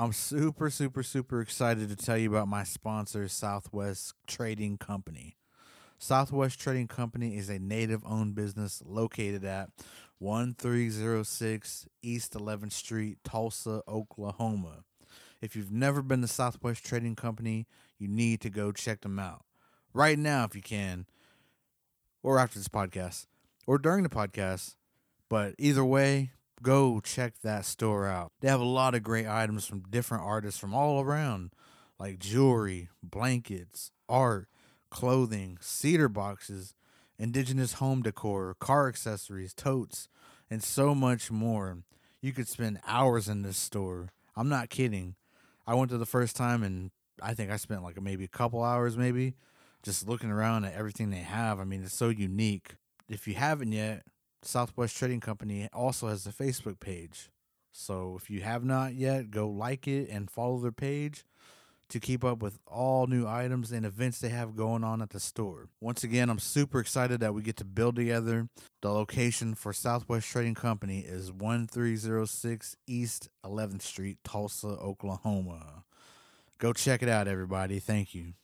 I'm super, super, super excited to tell you about my sponsor, Southwest Trading Company. Southwest Trading Company is a native owned business located at 1306 East 11th Street, Tulsa, Oklahoma. If you've never been to Southwest Trading Company, you need to go check them out right now if you can, or after this podcast, or during the podcast. But either way, go check that store out. They have a lot of great items from different artists from all around, like jewelry, blankets, art, clothing, cedar boxes, indigenous home decor, car accessories, totes, and so much more. You could spend hours in this store. I'm not kidding. I went to the first time and I think I spent like maybe a couple hours, maybe just looking around at everything they have. I mean, it's so unique. If you haven't yet, Southwest Trading Company also has a Facebook page. So if you have not yet, go like it and follow their page to keep up with all new items and events they have going on at the store. Once again, I'm super excited that we get to build together. The location for Southwest Trading Company is 1306 East 11th Street, Tulsa, Oklahoma. Go check it out, everybody. Thank you.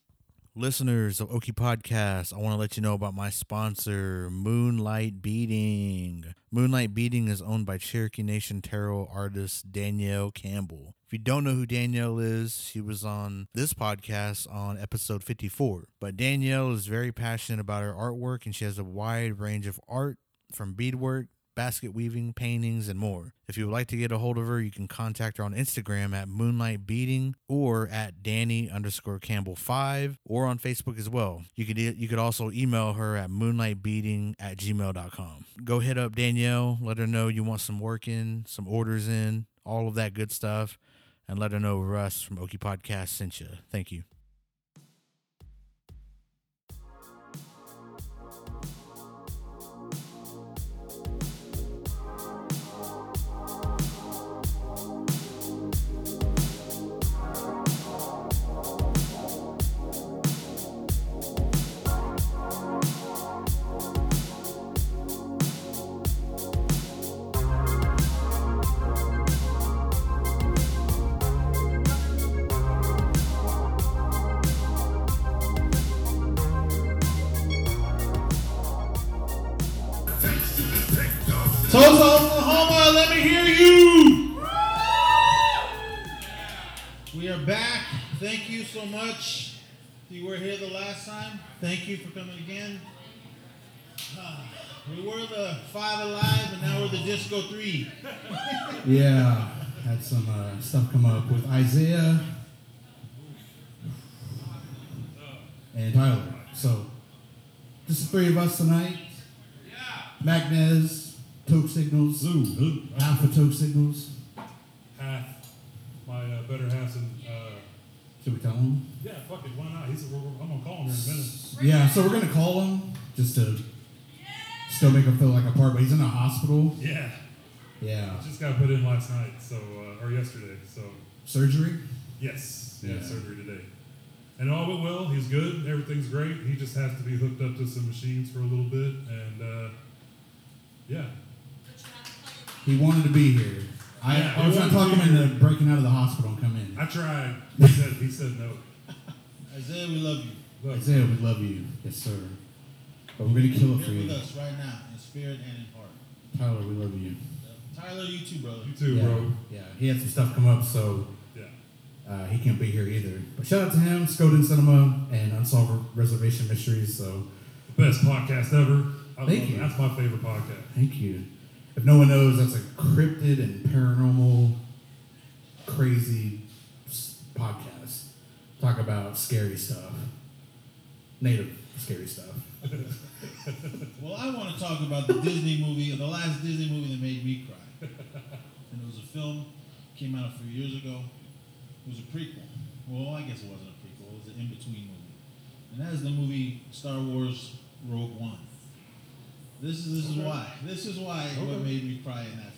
Listeners of Okie Podcast, I want to let you know about my sponsor, Moonlight Beading. Moonlight Beading is owned by Cherokee Nation tarot artist Danielle Campbell. If you don't know who Danielle is, she was on this podcast on episode 54. But Danielle is very passionate about her artwork and she has a wide range of art from beadwork basket weaving, paintings, and more. If you would like to get a hold of her, you can contact her on Instagram at Moonlight Beading or at Danny underscore Campbell five or on Facebook as well. You could you could also email her at moonlightbeading at gmail.com. Go hit up Danielle, let her know you want some work in, some orders in, all of that good stuff, and let her know Russ from Okie Podcast sent you. Thank you. Thank you so much. You were here the last time. Thank you for coming again. Ah, we were the Five Alive, and now we're the Disco Three. Yeah, had some uh, stuff come up with Isaiah and Tyler. So, just the three of us tonight. Yeah. Magnez, Toke Signals, Alpha Toke Signals. half my uh, better half and uh, Should we tell him? yeah, fuck it, why not? He's we're, we're- I'm gonna call him here in a minute. Yeah, so we're gonna call him just to still make him feel like a part, but he's in a hospital. Yeah, Yeah, just got put in last night, so uh, or yesterday. So surgery. yes, yeah, Yeah. surgery today. And all went well. He's good. Everything's great. He just has to be hooked up to some machines for a little bit, and uh, yeah, He wanted to be here. I, Yeah, I was gonna talk wanted to him be into breaking out of the hospital and come in. I tried. He said he said no. Isaiah, we love you. Look, Isaiah, we love you, yes sir. But we're gonna kill it for Here with you, us right now, in spirit and in heart. Tyler. We love you. Tyler, you too, brother. you too, yeah, bro. Yeah, he had some stuff come up, so Yeah. uh, he can't be here either. But shout out to him, Skoden Cinema, and Unsolved Reservation Mysteries. So The best podcast ever. I Thank you. it. That's my favorite podcast. thank you. If no one knows, that's a cryptid and paranormal, crazy s- podcast. Talk about scary stuff, native scary stuff. Well, I want to talk about the Disney movie, the last Disney movie that made me cry. And it was a film, came out a few years ago. It was a prequel. Well, I guess it wasn't a prequel. It was an in-between movie. And that is the movie Star Wars Rogue One. This is this is why. This is why what made me cry in that.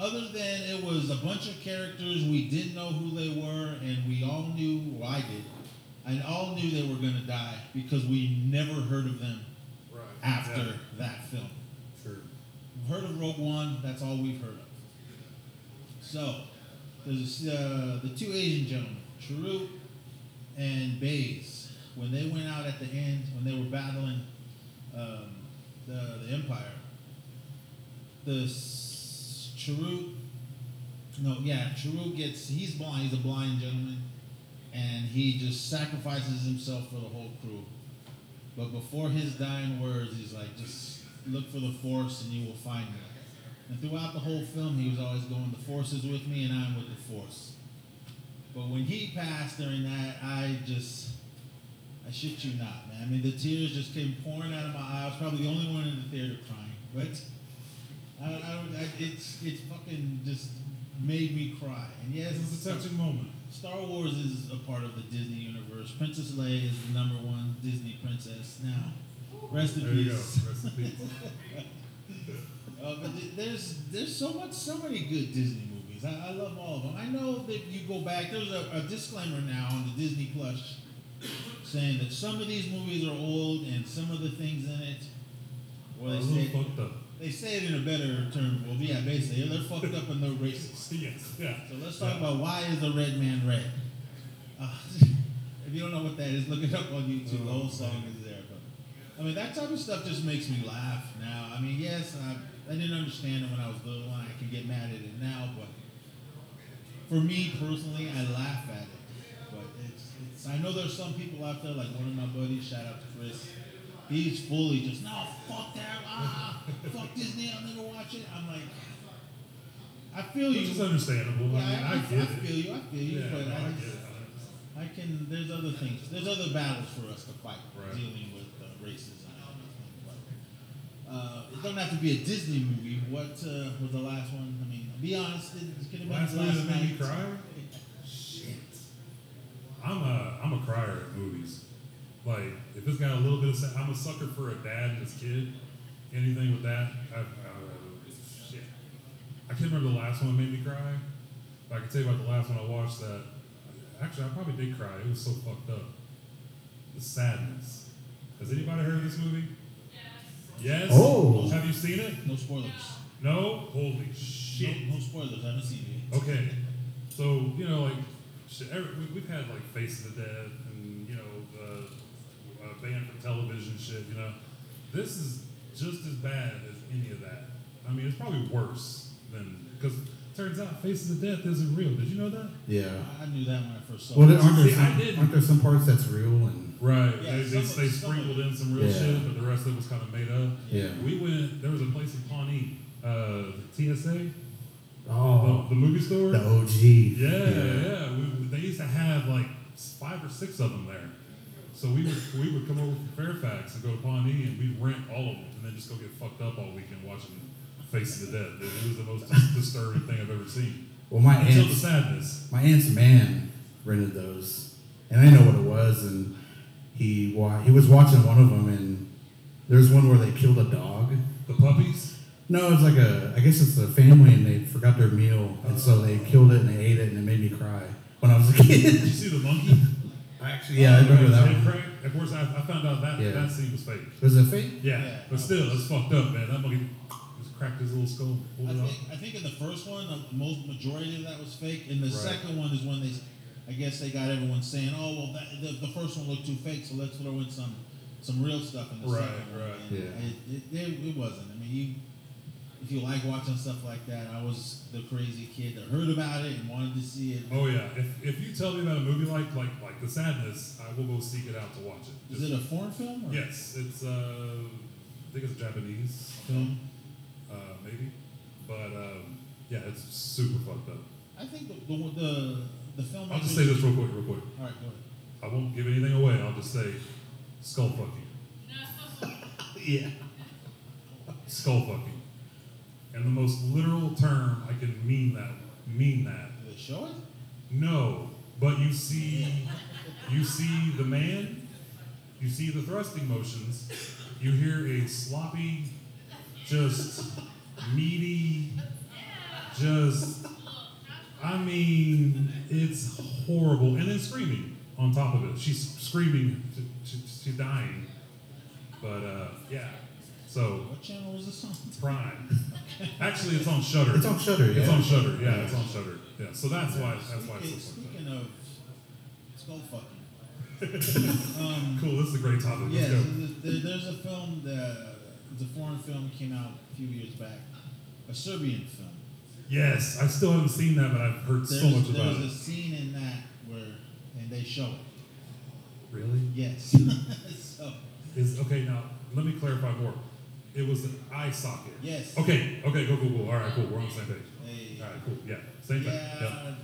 Other than it was a bunch of characters we didn't know who they were, and we all knew, well, I did, and all knew they were going to die because we never heard of them Right. after Yeah. that film. We've heard of Rogue One, that's all we've heard of. So, there's uh, the two Asian gentlemen, Chirrut and Baze, when they went out at the end, when they were battling um, the, the Empire, the Chirrut, no, yeah, Chirrut gets, he's blind, he's a blind gentleman, and he just sacrifices himself for the whole crew. But before his dying words, he's like, just look for the Force and you will find me. And throughout the whole film, he was always going, the Force is with me and I'm with the Force. But when he passed during that, I just, I shit you not, man. I mean, the tears just came pouring out of my eyes. Probably the only one in the theater crying. But I, I, don't- I, it's, it's fucking just made me cry. And yes, it's a touching moment. Star Wars is a part of the Disney universe. Princess Leia is the number one Disney princess now. Rest in There you go. peace. Rest in peace. Uh, but th- there's there's so much so many good Disney movies. I, I love all of them. I know that you go back. There's a, a disclaimer now on the Disney Plus saying that some of these movies are old and some of the things in it. Well, they say fucked up. They say it in a better term. Well, yeah, basically they're fucked up and they're racist. Yes, yeah. So let's talk about why is the red man red? Uh, if you don't know what that is, look it up on YouTube. the whole song is there. But I mean, that type of stuff just makes me laugh now. I mean, yes, I, I didn't understand it when I was little, and I can get mad at it now. But for me personally, I laugh at it. But it's, it's I know there's some people out there, like one of my buddies, shout out to Chris. He's fully just no, fuck that, ah, fuck Disney, I'll never watch it. I'm like, I feel Which you. is understandable. I mean, Yeah, I, get I it. feel you. I feel you. Yeah, but no, I, I just-. I can. There's other things. There's other battles for us to fight Right. dealing with uh, racism and everything. But uh, it don't have to be a Disney movie. What uh, was the last one? I mean, be honest. It, it could have been Last movie last that made me cry? Shit. I'm a I'm a crier at movies. Like if it's got a little bit of, sa- I'm a sucker for a dad and his kid. Anything with that, I, uh, shit. I can't remember the last one that made me cry. But I can tell you about the last one I watched that. Actually, I probably did cry. It was so fucked up. The sadness. Has anybody heard of this movie? Yes. Oh. Have you seen it? No spoilers. No. Holy shit. No, no spoilers. I haven't seen it. Okay, so you know, like shit, every, we, we've had like Face of the Dead banned from television shit. You know, this is just as bad as any of that. I mean, it's probably worse than because turns out Faces of Death isn't real. Did you know that? Yeah. I, I knew that when I first saw Well, it. aren't there, See, I some, didn't. aren't there some parts that's real and Right. Yeah, they, they, they sprinkled in some real Yeah. shit, but the rest of it was kind of made up. yeah? We went. There was a place in Pawnee, uh, the TSA, Oh, the, the movie store. the OG. Yeah, yeah. We, we- they used to have like five or six of them there. So we would we would come over from Fairfax and go to Pawnee and we'd rent all of them and then just go get fucked up all weekend watching Face of the Dead. It, was the most disturbing thing I've ever seen. Well, my Until the aunt's sadness. my aunt's man rented those, and I know what it was. And he wa- he was watching one of them, and there's one where they killed a dog. The puppies. No, it's like a I guess it's a family, and they forgot their meal, and so oh. they killed it and they ate it, and it made me cry when I was a Did kid. you see the monkey? Actually, yeah, I remember that one. crack? Of course, I, I found out that Yeah. that scene was fake. Was it fake? Yeah, Yeah. but still, it's fucked up, man. That monkey just cracked his little skull, I pulled it off. think, I think in the first one, the most majority of that was fake. In the Right. second one is when they, I guess they got everyone saying, "Oh, well, that, the, the first one looked too fake, so let's throw in some some real stuff in the Right, second one." right. And Yeah. It, it, it, it wasn't. I mean, you, if you like watching stuff like that, I was the crazy kid that heard about it and wanted to see it. Oh yeah, if, if you tell me about a movie like like like The Sadness, I will go seek it out to watch it. Is it a foreign film? Or? Yes, it's uh, I think it's a Japanese film, uh, maybe, but um, yeah, it's super fucked up. I think the the the, the film. I'll just say this real quick, real quick. All right, go ahead. I won't give anything away. I'll just say, skull fucking, Yeah. skull fucking, and the most literal term I can mean that mean that. Show it? No, but you see, you see the man, you see the thrusting motions, you hear a sloppy, just meaty, just, I mean, it's horrible. And then screaming on top of it. She's screaming, she, she, she's dying. But uh, yeah, So What channel was this on? Prime. Actually, it's on Shudder. It's on Shudder, It's on Shudder. Yeah, it's on Shudder. Yeah. So that's why. That's why Speaking, it's so speaking of skull fucking. Um, Cool. This is a great topic. Let's yeah, go. there, there's a film that it's a foreign film came out a few years back, a Serbian film. Yes, I still haven't seen that, but I've heard There's, so much about it. there's a scene in that where, and they show it. Really? Yes. so Is okay. Now let me clarify more. It was an eye socket. yes. Okay. Okay. Cool. Cool. Cool. All right. Cool. We're on the same page. Hey, All right. Cool. Yeah. Same thing. Yep. yeah,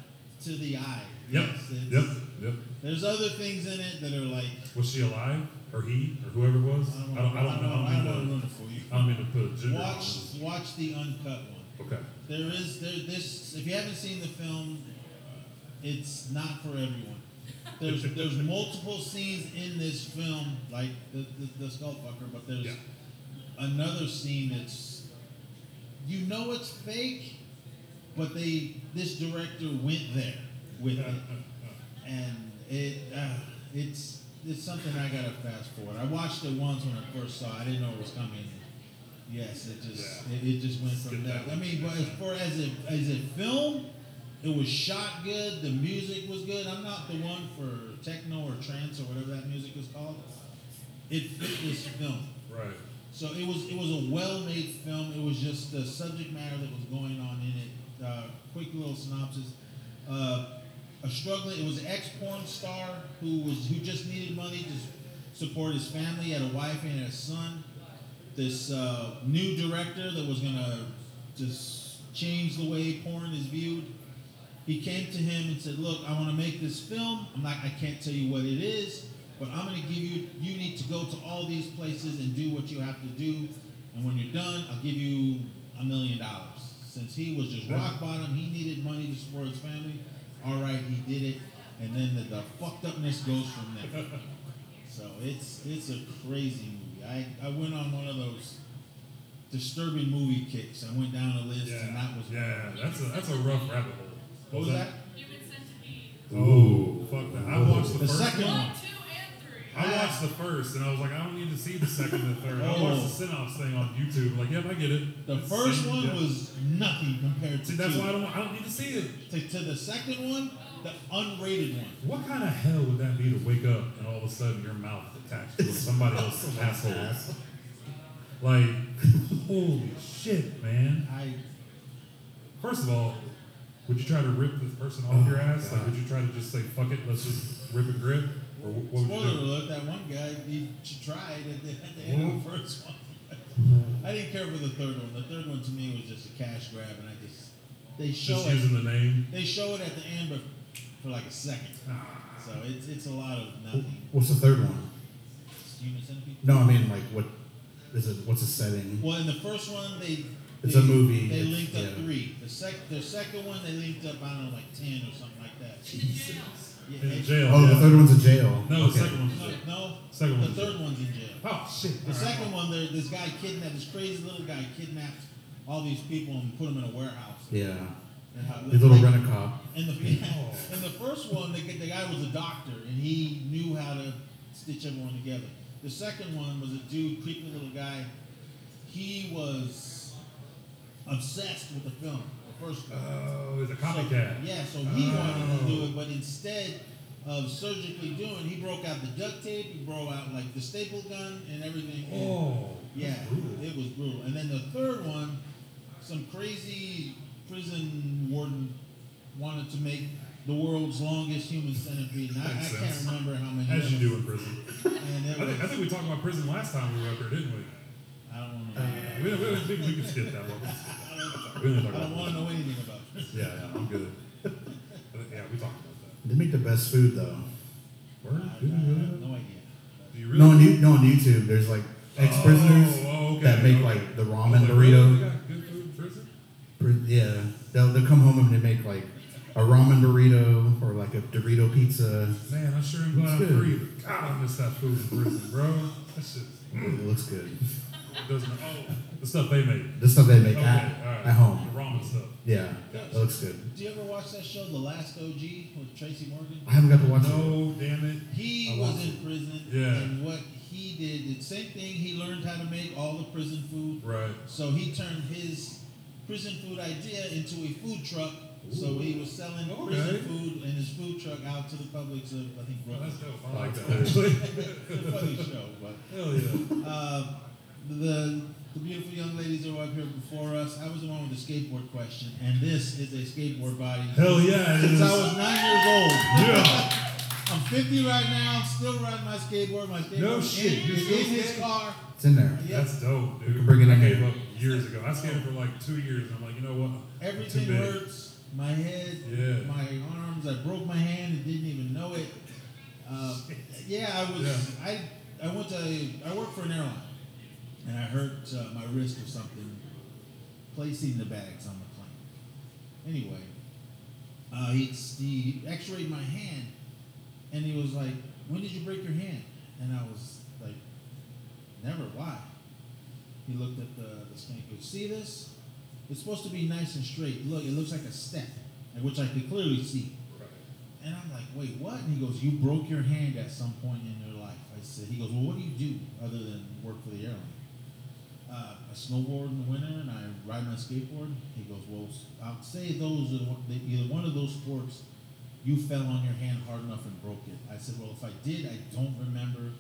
to the eye. Yep. Yes, Yep. Yep. There's other things in it that are like Was she alive, or he, or whoever it was? I don't I don't. I don't, I know. don't, I I don't, don't uh, to mean for you. I don't mean to put a gender. Watch watch the uncut one. Okay. There is there this if you haven't seen the film, it's not for everyone. There's there's multiple scenes in this film like the the, the skullfucker, but there's Yeah. Another scene that's you know it's fake, but they this director went there with it, and it uh, it's it's something I gotta fast forward. I watched it once when I first saw. it. I didn't know it was coming. Yes, it just Yeah. it, it just went from there. that I mean, but as far as it as a film, it was shot good. The music was good. I'm not the one for techno or trance or whatever that music is called. It fit this film. Right. So it was it was a well-made film. It was just the subject matter that was going on in it. Uh, quick little synopsis. Uh, a struggling. It was an ex-porn star who was who just needed money to support his family. Had a wife and a son. This uh, new director that was gonna just change the way porn is viewed. He came to him and said, "Look, I want to make this film. I'm not. I can't tell you what it is, but I'm going to give you. You need to go to all these places and do what you have to do. And when you're done, I'll give you a million dollars." Since he was just rock bottom, he needed money to support his family. All right, he did it, and then the, the fucked upness goes from there. so it's it's a crazy movie. I, I went on one of those disturbing movie kicks. I went down a list, Yeah. and that was one yeah. That's a that's a rough rabbit hole. What was that? You've been sent to me. Oh, fuck that. I watched the, The first second one. one. One, two, and three. I watched the first, and I was like, I don't need to see the second and the third. I oh. watched the synopsis thing on YouTube. Like, yep, I get it. The first one yeah. was nothing compared to See, that's two. why I don't. I don't need to see it. to, to the second one, the unrated one. What kind of hell would that be to wake up and all of a sudden your mouth attached to somebody else's asshole? Like, holy shit, man! I First of all, would you try to rip this person off oh your ass? Like, would you try to just say, "Fuck it, let's just rip and grip"? Or wh- what spoiler you alert, that one guy he tried at the, at the end of the mm-hmm. first one. Mm-hmm. I didn't care for the third one. The third one to me was just a cash grab, and I just they show Just it. using the name. They show it at the end, but for like a second. Ah. So it's it's a lot of nothing. What's the third one? No, I mean like what is it? What's the setting? Well, in the first one, they It's they- a movie, They linked up yeah. three. The sec the second one they linked up I don't know like ten or something like that. Yeah, In jail. Oh, the third one's in jail. No, Okay. the second one's in jail. no. Second the one's in third jail. one's in jail. Oh shit! The second one, there, this guy kidnapped this crazy little guy kidnapped all these people and put them in a warehouse. Yeah, And how- the little rent a cop. In the in the first one, the, the guy was a doctor and he knew how to stitch everyone together. The second one was a dude, creepy little guy. He was obsessed with the film. First one. Oh, it's a copycat. So, yeah, so he wanted to do Oh. it, but instead of surgically doing, he broke out the duct tape, he broke out like the staple gun and everything. and- Oh, yeah, it was brutal. And then the third one, some crazy prison warden wanted to make the world's longest human centipede. And I, I can't remember how many. As you do in prison. I think, I think we talked about prison last time we were up there, didn't we? I don't want. Uh, know. We, we, we, we can skip that one. We I don't want to know anything about it. Yeah, yeah, I'm good. I yeah, we talked about that. They make the best food though. Word? I, Do you I have no idea. Do you really? No, on you, no on YouTube. There's like ex prisoners Oh, oh, okay, that make okay. like the I ramen oh, like, really? burrito. They got good food in prison? Pri- Yeah, they'll they'll come home and they make like a ramen burrito or like a Dorito pizza. Man, I sure am glad It's I'm good. free. but God, I miss that food in prison, bro. That shit. It looks good. It. Oh, the stuff they make. The stuff they make Okay, at, all right. at home. The ramen stuff. Yeah, that looks good. Do you ever watch that show, The Last OG, with Tracy Morgan? I haven't got to watch it. No, damn it. He I was watched in prison, Yeah. and what he did, the same thing. He learned how to make all the prison food. Right. So he turned his prison food idea into a food truck. So he was selling Okay. prison food in his food truck out to the public of I think Well, Brooklyn. that's dope. I like that actually. It's a funny show, but Hell yeah. uh, the the beautiful young ladies that were up here before us. I was the one with the skateboard question, and this is a skateboard body. Hell yeah. It Since is. I was nine years old. Yeah. I'm 50 right now. Still riding my skateboard. My skateboard No shit, in, you is still in his car. It's in there. Yeah. That's dope, dude. can bring it in I gave up years ago. I skated for like two years, and I'm like, you know what? Everything Too big. hurts. My head, Yeah. my arms. I broke my hand and didn't even know it. Uh, yeah, I was. Yeah. I I went to. I worked for an airline, and I hurt uh, my wrist or something placing the bags on the plane. Anyway, uh, he he X-rayed my hand, and he was like, "When did you break your hand?" And I was like, "Never. Why?" He looked at the the. He goes, "See this? It's supposed to be nice and straight. Look, it looks like a step, which I could clearly see." Right. And I'm like, wait, what? And he goes, you broke your hand at some point in your life. I said, he goes, well, what do you do other than work for the airline? Uh, I snowboard in the winter and I ride my skateboard. He goes, well, I'll say those are the one, either one of those sports you fell on your hand hard enough and broke it. I said, well, if I did, I don't remember.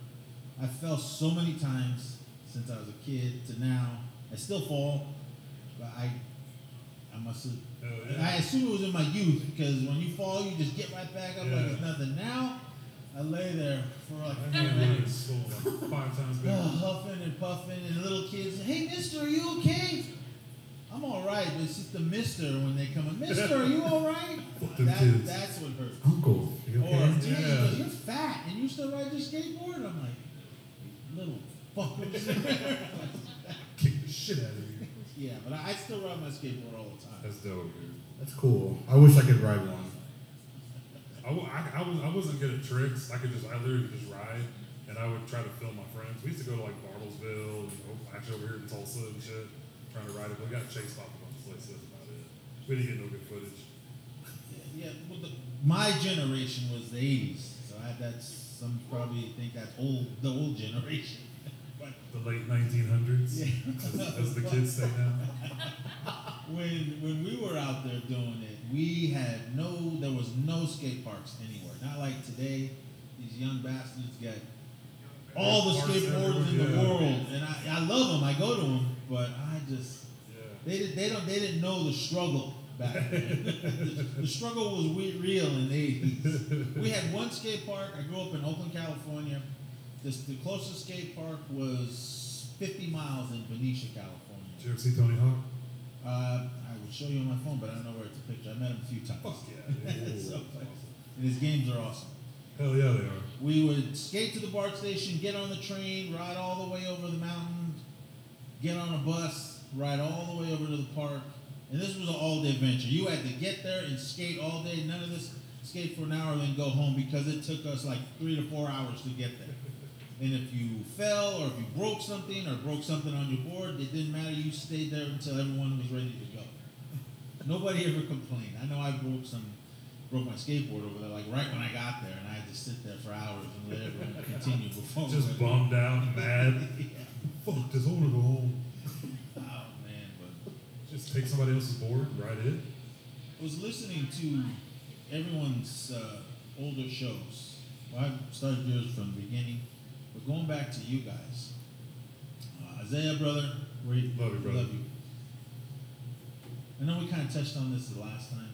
I fell so many times since I was a kid to now. I still fall, but I, I must have and yeah. I assume it was in my youth because when you fall, you just get right back up like it's nothing. Now, I lay there for like hand was so like five times uh, huffing and puffing, and little kids, hey, Mister, are you okay? I'm all right, but it's just the Mister when they come in. Mister, are you all right? That, that's what hurts. Uncle, you Or okay? yeah, Yeah. because you're fat and you still ride your skateboard. I'm like, little fuckers. Kick the shit out of you. yeah, but I, I still ride my skateboard all the time. That's dope, dude. That's cool. I wish I could ride one. I, I, I, was, I wasn't good at tricks. I could just, I literally could just ride, and I would try to film my friends. We used to go to like Bartlesville, and oh, actually over here in Tulsa and shit, trying to ride it. But we got chased off a bunch of places. That's about it. We didn't get no good footage. Yeah, well, the, my generation was the '80s, so I, that's some probably think that's old, the old generation. but The late 1900s, Yeah. as, as the kids say now. when when we were out there doing it, we had no, there was no skate parks anywhere. Not like today, these young bastards got all the skateboards in the world, and I, I love them. I go to them, but I just They did, they don't they didn't know the struggle back then. the, the struggle was we, real in the eighties. We had one skate park. I grew up in Oakland, California. This, the closest skate park was 50 miles in Benicia, California. Did you ever see Tony Hawk? Uh, I would show you on my phone, but I don't know where it's a picture. I met him a few times. Fuck yeah. So, and his games are awesome. Hell yeah, they are. We would skate to the BART station, get on the train, ride all the way over the mountain, get on a bus, ride all the way over to the park. And this was an all day adventure. You had to get there and skate all day. None of this skate for an hour, and then go home because it took us like three to four hours to get there. And if you fell or if you broke something or broke something on your board, it didn't matter. You stayed there until everyone was ready to go. Nobody ever complained. I know I broke some, broke my skateboard over there, like right when I got there, and I had to sit there for hours and let everyone continue before. Just bummed out, mad. yeah. Fuck, just want to go home. Oh man, but Just take somebody else's board, ride it. I was listening to everyone's uh, older shows. Well, I started yours from the beginning, but going back to you guys, uh, Isaiah, brother, we Love you, brother. Love you. I know we kind of touched on this the last time,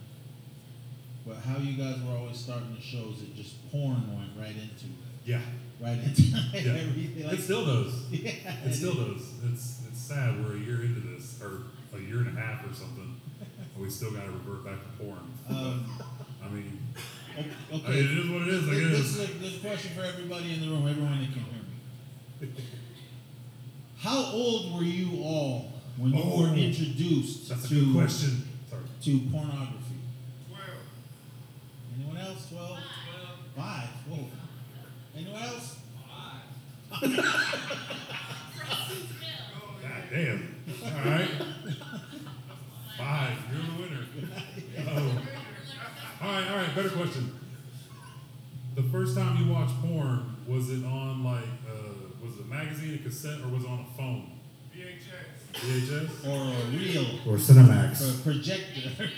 but how you guys were always starting the shows that just porn went right into, it. Yeah. right into Yeah. everything. Like, It still does. yeah, It still does. It's it's sad we're a year into this, or a year and a half or something, and we still got to revert back to porn. Um, I mean, Okay. I mean, it is what it is, I guess. This, is this question for everybody in the room, everyone that can hear me. How old were you all when you oh, were introduced that's to, a good question. To pornography? 12. Anyone else? 12? 12. 5. Whoa. Anyone else? 5. God damn. All right. 5. You're the winner. Oh question. The first time you watched porn, was it on like, uh, was it a magazine, a cassette, or was it on a phone? VHS. VHS? Or a reel. Or Cinemax, Or a projector.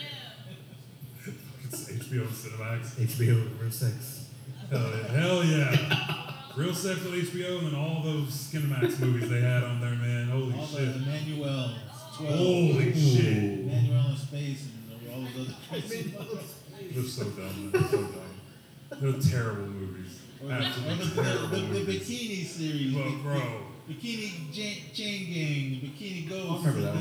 It's HBO Cinemax. HBO, Real Sex. Hell yeah. Hell yeah. Real Sex on HBO, and then all those Cinemax movies they had on there, man. Holy all the shit. Emmanuelle 12. Holy shit. Emmanuelle in space and all those other crazy They're so dumb, man. They're so dumb. They're terrible movies. Or the, or Absolutely the, terrible the, the, movies. bikini series. Well, bro. Bikini Chain, chain Gang, Bikini Ghost. I remember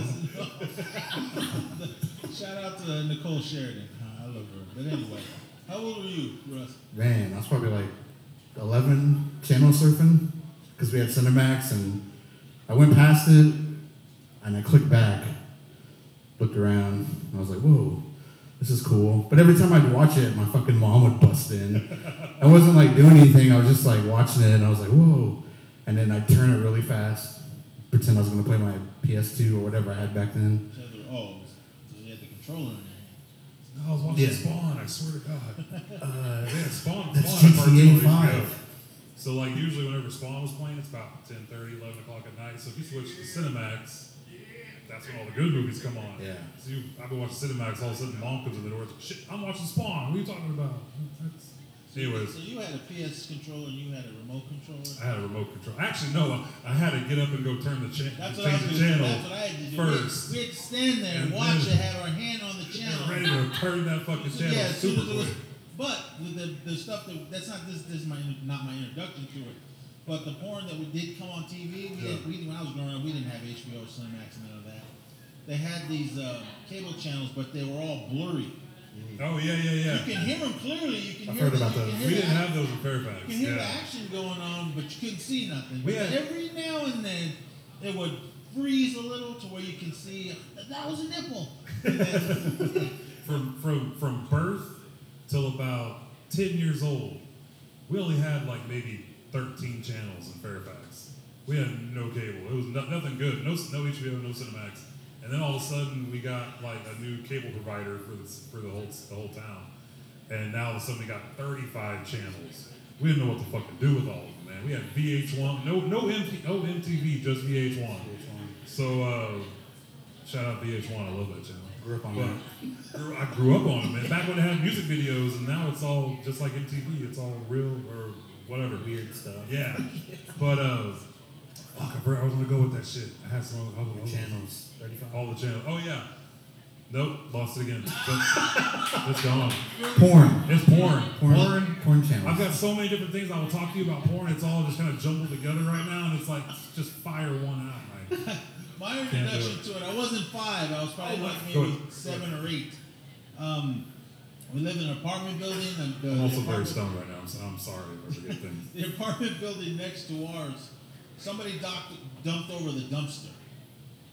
that Shout out to Nicole Sheridan. I love her. But anyway, how old were you, Russ? Man, I was probably like 11 channel surfing because we had Cinemax and I went past it and I clicked back, looked around, and I was like, whoa, this is cool. But every time I'd watch it, my fucking mom would bust in. I wasn't like doing anything, I was just like watching it and I was like, whoa. And then I'd turn it really fast, pretend I was gonna play my PS2 or whatever I had back then. She had the- Oh, so you had the controller in there. No, I was watching Yeah. Spawn, I swear to God. Uh, yeah, Spawn. That's Spawn had cartoon GTA on 5. So, like, usually whenever Spawn was playing, it's about 10 30, 11 o'clock at night. So, if you switch to Cinemax, that's when all the good movies come on. Yeah. So, you, I've been watching Cinemax, all of a sudden, mom comes in the door. It's like, Shit, I'm watching Spawn. What are you talking about? That's- Anyways, So you had a PS controller and you had a remote controller? I had a remote control. Actually, no, I, I had to get up and go turn the, cha- That's what I change the channel That's what I had to do. first. We had, we had to stand there and And watch then- it, have our hand on the channel. ready to turn that fucking channel yeah, super as it was, quick. but with the, the stuff that that's not this this is my not my introduction to it, but the porn that we did come on TV. We Yeah. had, we, when I was growing up, we didn't have HBO or Cinemax and none of that. They had these uh, cable channels, but they were all blurry. Oh, yeah, yeah, yeah. You can hear them clearly. You can I've hear heard the, about you those. We didn't have those in Fairfax. You can hear the action going on, but you couldn't see nothing. We But had- every now and then, it would freeze a little to where you can see that was a nipple. From from from birth till about ten years old, we only had like maybe thirteen channels in Fairfax. We had no cable. It was no, nothing good. No no HBO, no Cinemax. And then all of a sudden, we got like a new cable provider for the for the whole the whole town. And now all of a sudden, we got thirty-five channels. We didn't know what the fuck to do with all of them, man. We had VH1, no no MTV, no MTV, just VH1. So uh, shout out VH1. I love that channel. Grew up on But that. I grew up on it, man. Back when they had music videos, and now it's all just like MTV. It's all real or whatever. Weird stuff. Yeah. But uh, fuck, I forgot I was gonna go with that shit. I had some other other- Channels. 35. All the channels. Oh yeah. Nope, lost it again. But it's gone. Porn. It's porn. Porn. Porn. Porn channels. I've got so many different things I will talk to you about porn. It's all just kind of jumbled together right now, and it's like just fire one out. Like, My Can't do introduction to it, I wasn't five. I was probably Oh, like go maybe ahead. seven or eight. Um, we live in an apartment building. And the, I'm also very stoned right now. I'm, so- I'm sorry if I forget things. The apartment building next to ours, somebody docked, dumped over the dumpster.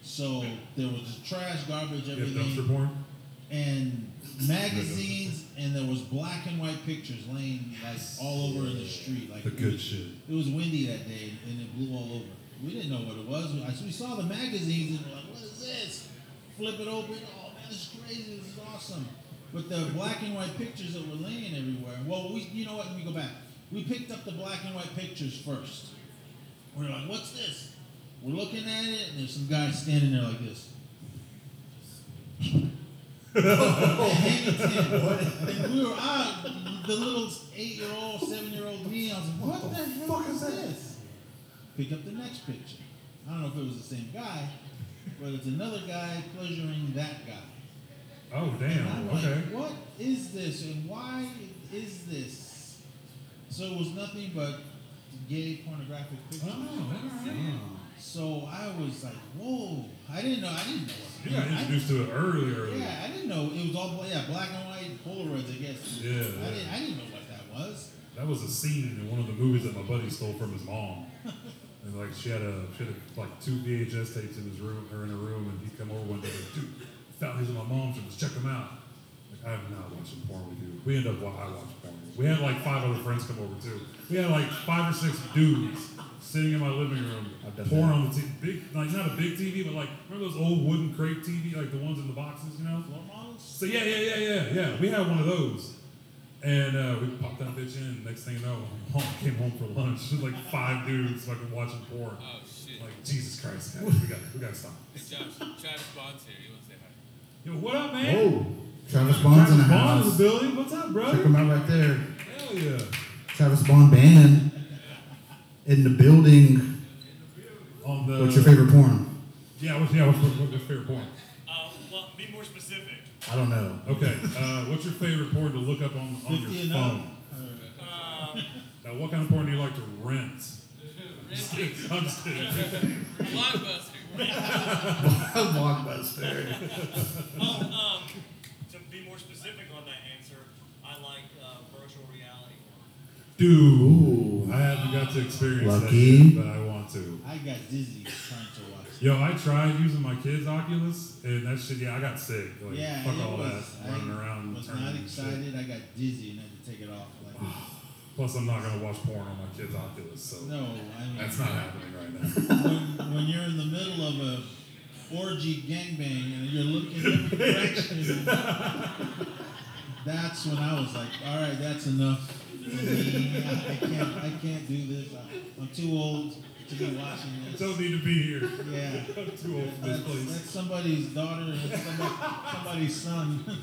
So there was trash, garbage, everything, dumpster porn? and magazines, and there was black and white pictures laying like all over in the street. Like The it good was- shit. It was windy that day, and it blew all over. We didn't know what it was. So we saw the magazines, and we're like, "What is this?" Flip it open. Oh man, this is crazy. This is awesome. But the black and white pictures that were laying everywhere. Well, we, you know what? Let me go back. We picked up the black and white pictures first. We're like, "What's this?" We're looking at it, and there's some guy standing there like this. and we were out, the little eight-year-old, seven-year-old me. I was like, "What, the, hell is this?" Pick up the next picture. I don't know if it was the same guy, but it's another guy pleasuring that guy. Oh damn. I'm like, Okay. what is this and why is this? So it was nothing but gay pornographic oh, pictures. Oh, alright. So I was like, whoa! I didn't know. I didn't know what. You got I- introduced to it early, early. yeah, I didn't know it was all yeah black and white Polaroids. I guess. Yeah, I yeah. didn't. I didn't know what that was. That was a scene in one of the movies that my buddy stole from his mom. And like she had a she had a, like two VHS tapes in his room or in her room, and he'd come over one day like, dude, found these at my mom's room. Let's check them out. Like I am not watching porn with you. We ended up wa- I watched porn. We had like five other friends come over too. We had like five or six dudes sitting in my living room, I've done porn that. on the TV. Big like not a big TV, but like remember those old wooden crate TV, like the ones in the boxes, you know? So yeah, yeah, yeah, yeah, yeah. We had one of those. And uh, we popped that bitch in. and Next thing you know, home, came home for lunch. There's like five dudes fucking watching porn. Oh shit. Like Jesus Christ, guys, we got we got to stop. Hey Josh, Travis Bond's here. Yo, what up, man? Oh, Travis Bond's in the Travis Bond in house. the building. What's up, Check brother? him out right there. Hell yeah. Travis Bond band in the building. On the What's your favorite porn? Yeah, what's yeah, what's, what's your favorite porn? Uh, well, be more specific. I don't know. Okay, uh, what's your favorite porn to look up on, on 50 your phone? Um, Now, what kind of porn do you like to rent? I'm just kidding. Blockbuster. Blockbuster. oh, um, to be more specific on that answer, I like uh, virtual reality. Dude, Ooh. I haven't got to experience Lucky. that yet, but I want to. I got dizzy trying to watch. it. Yo, I tried using my kids' Oculus, and that shit, yeah, I got sick. Like, yeah, fuck it all was, that running I around. was turning not shit. excited. I got dizzy and had to take it off. Like, Plus, I'm not gonna watch porn on my kids' Oculus, so no, I mean, that's not happening right now. when, when you're in the middle of a orgy gangbang and you're looking every direction, that's when I was like, all right, that's enough for me. I, I can't, I can't do this. I, I'm too old to be watching I this. don't need to be here. Yeah. I'm too old for this That's, place. that's somebody's daughter and somebody, somebody's son.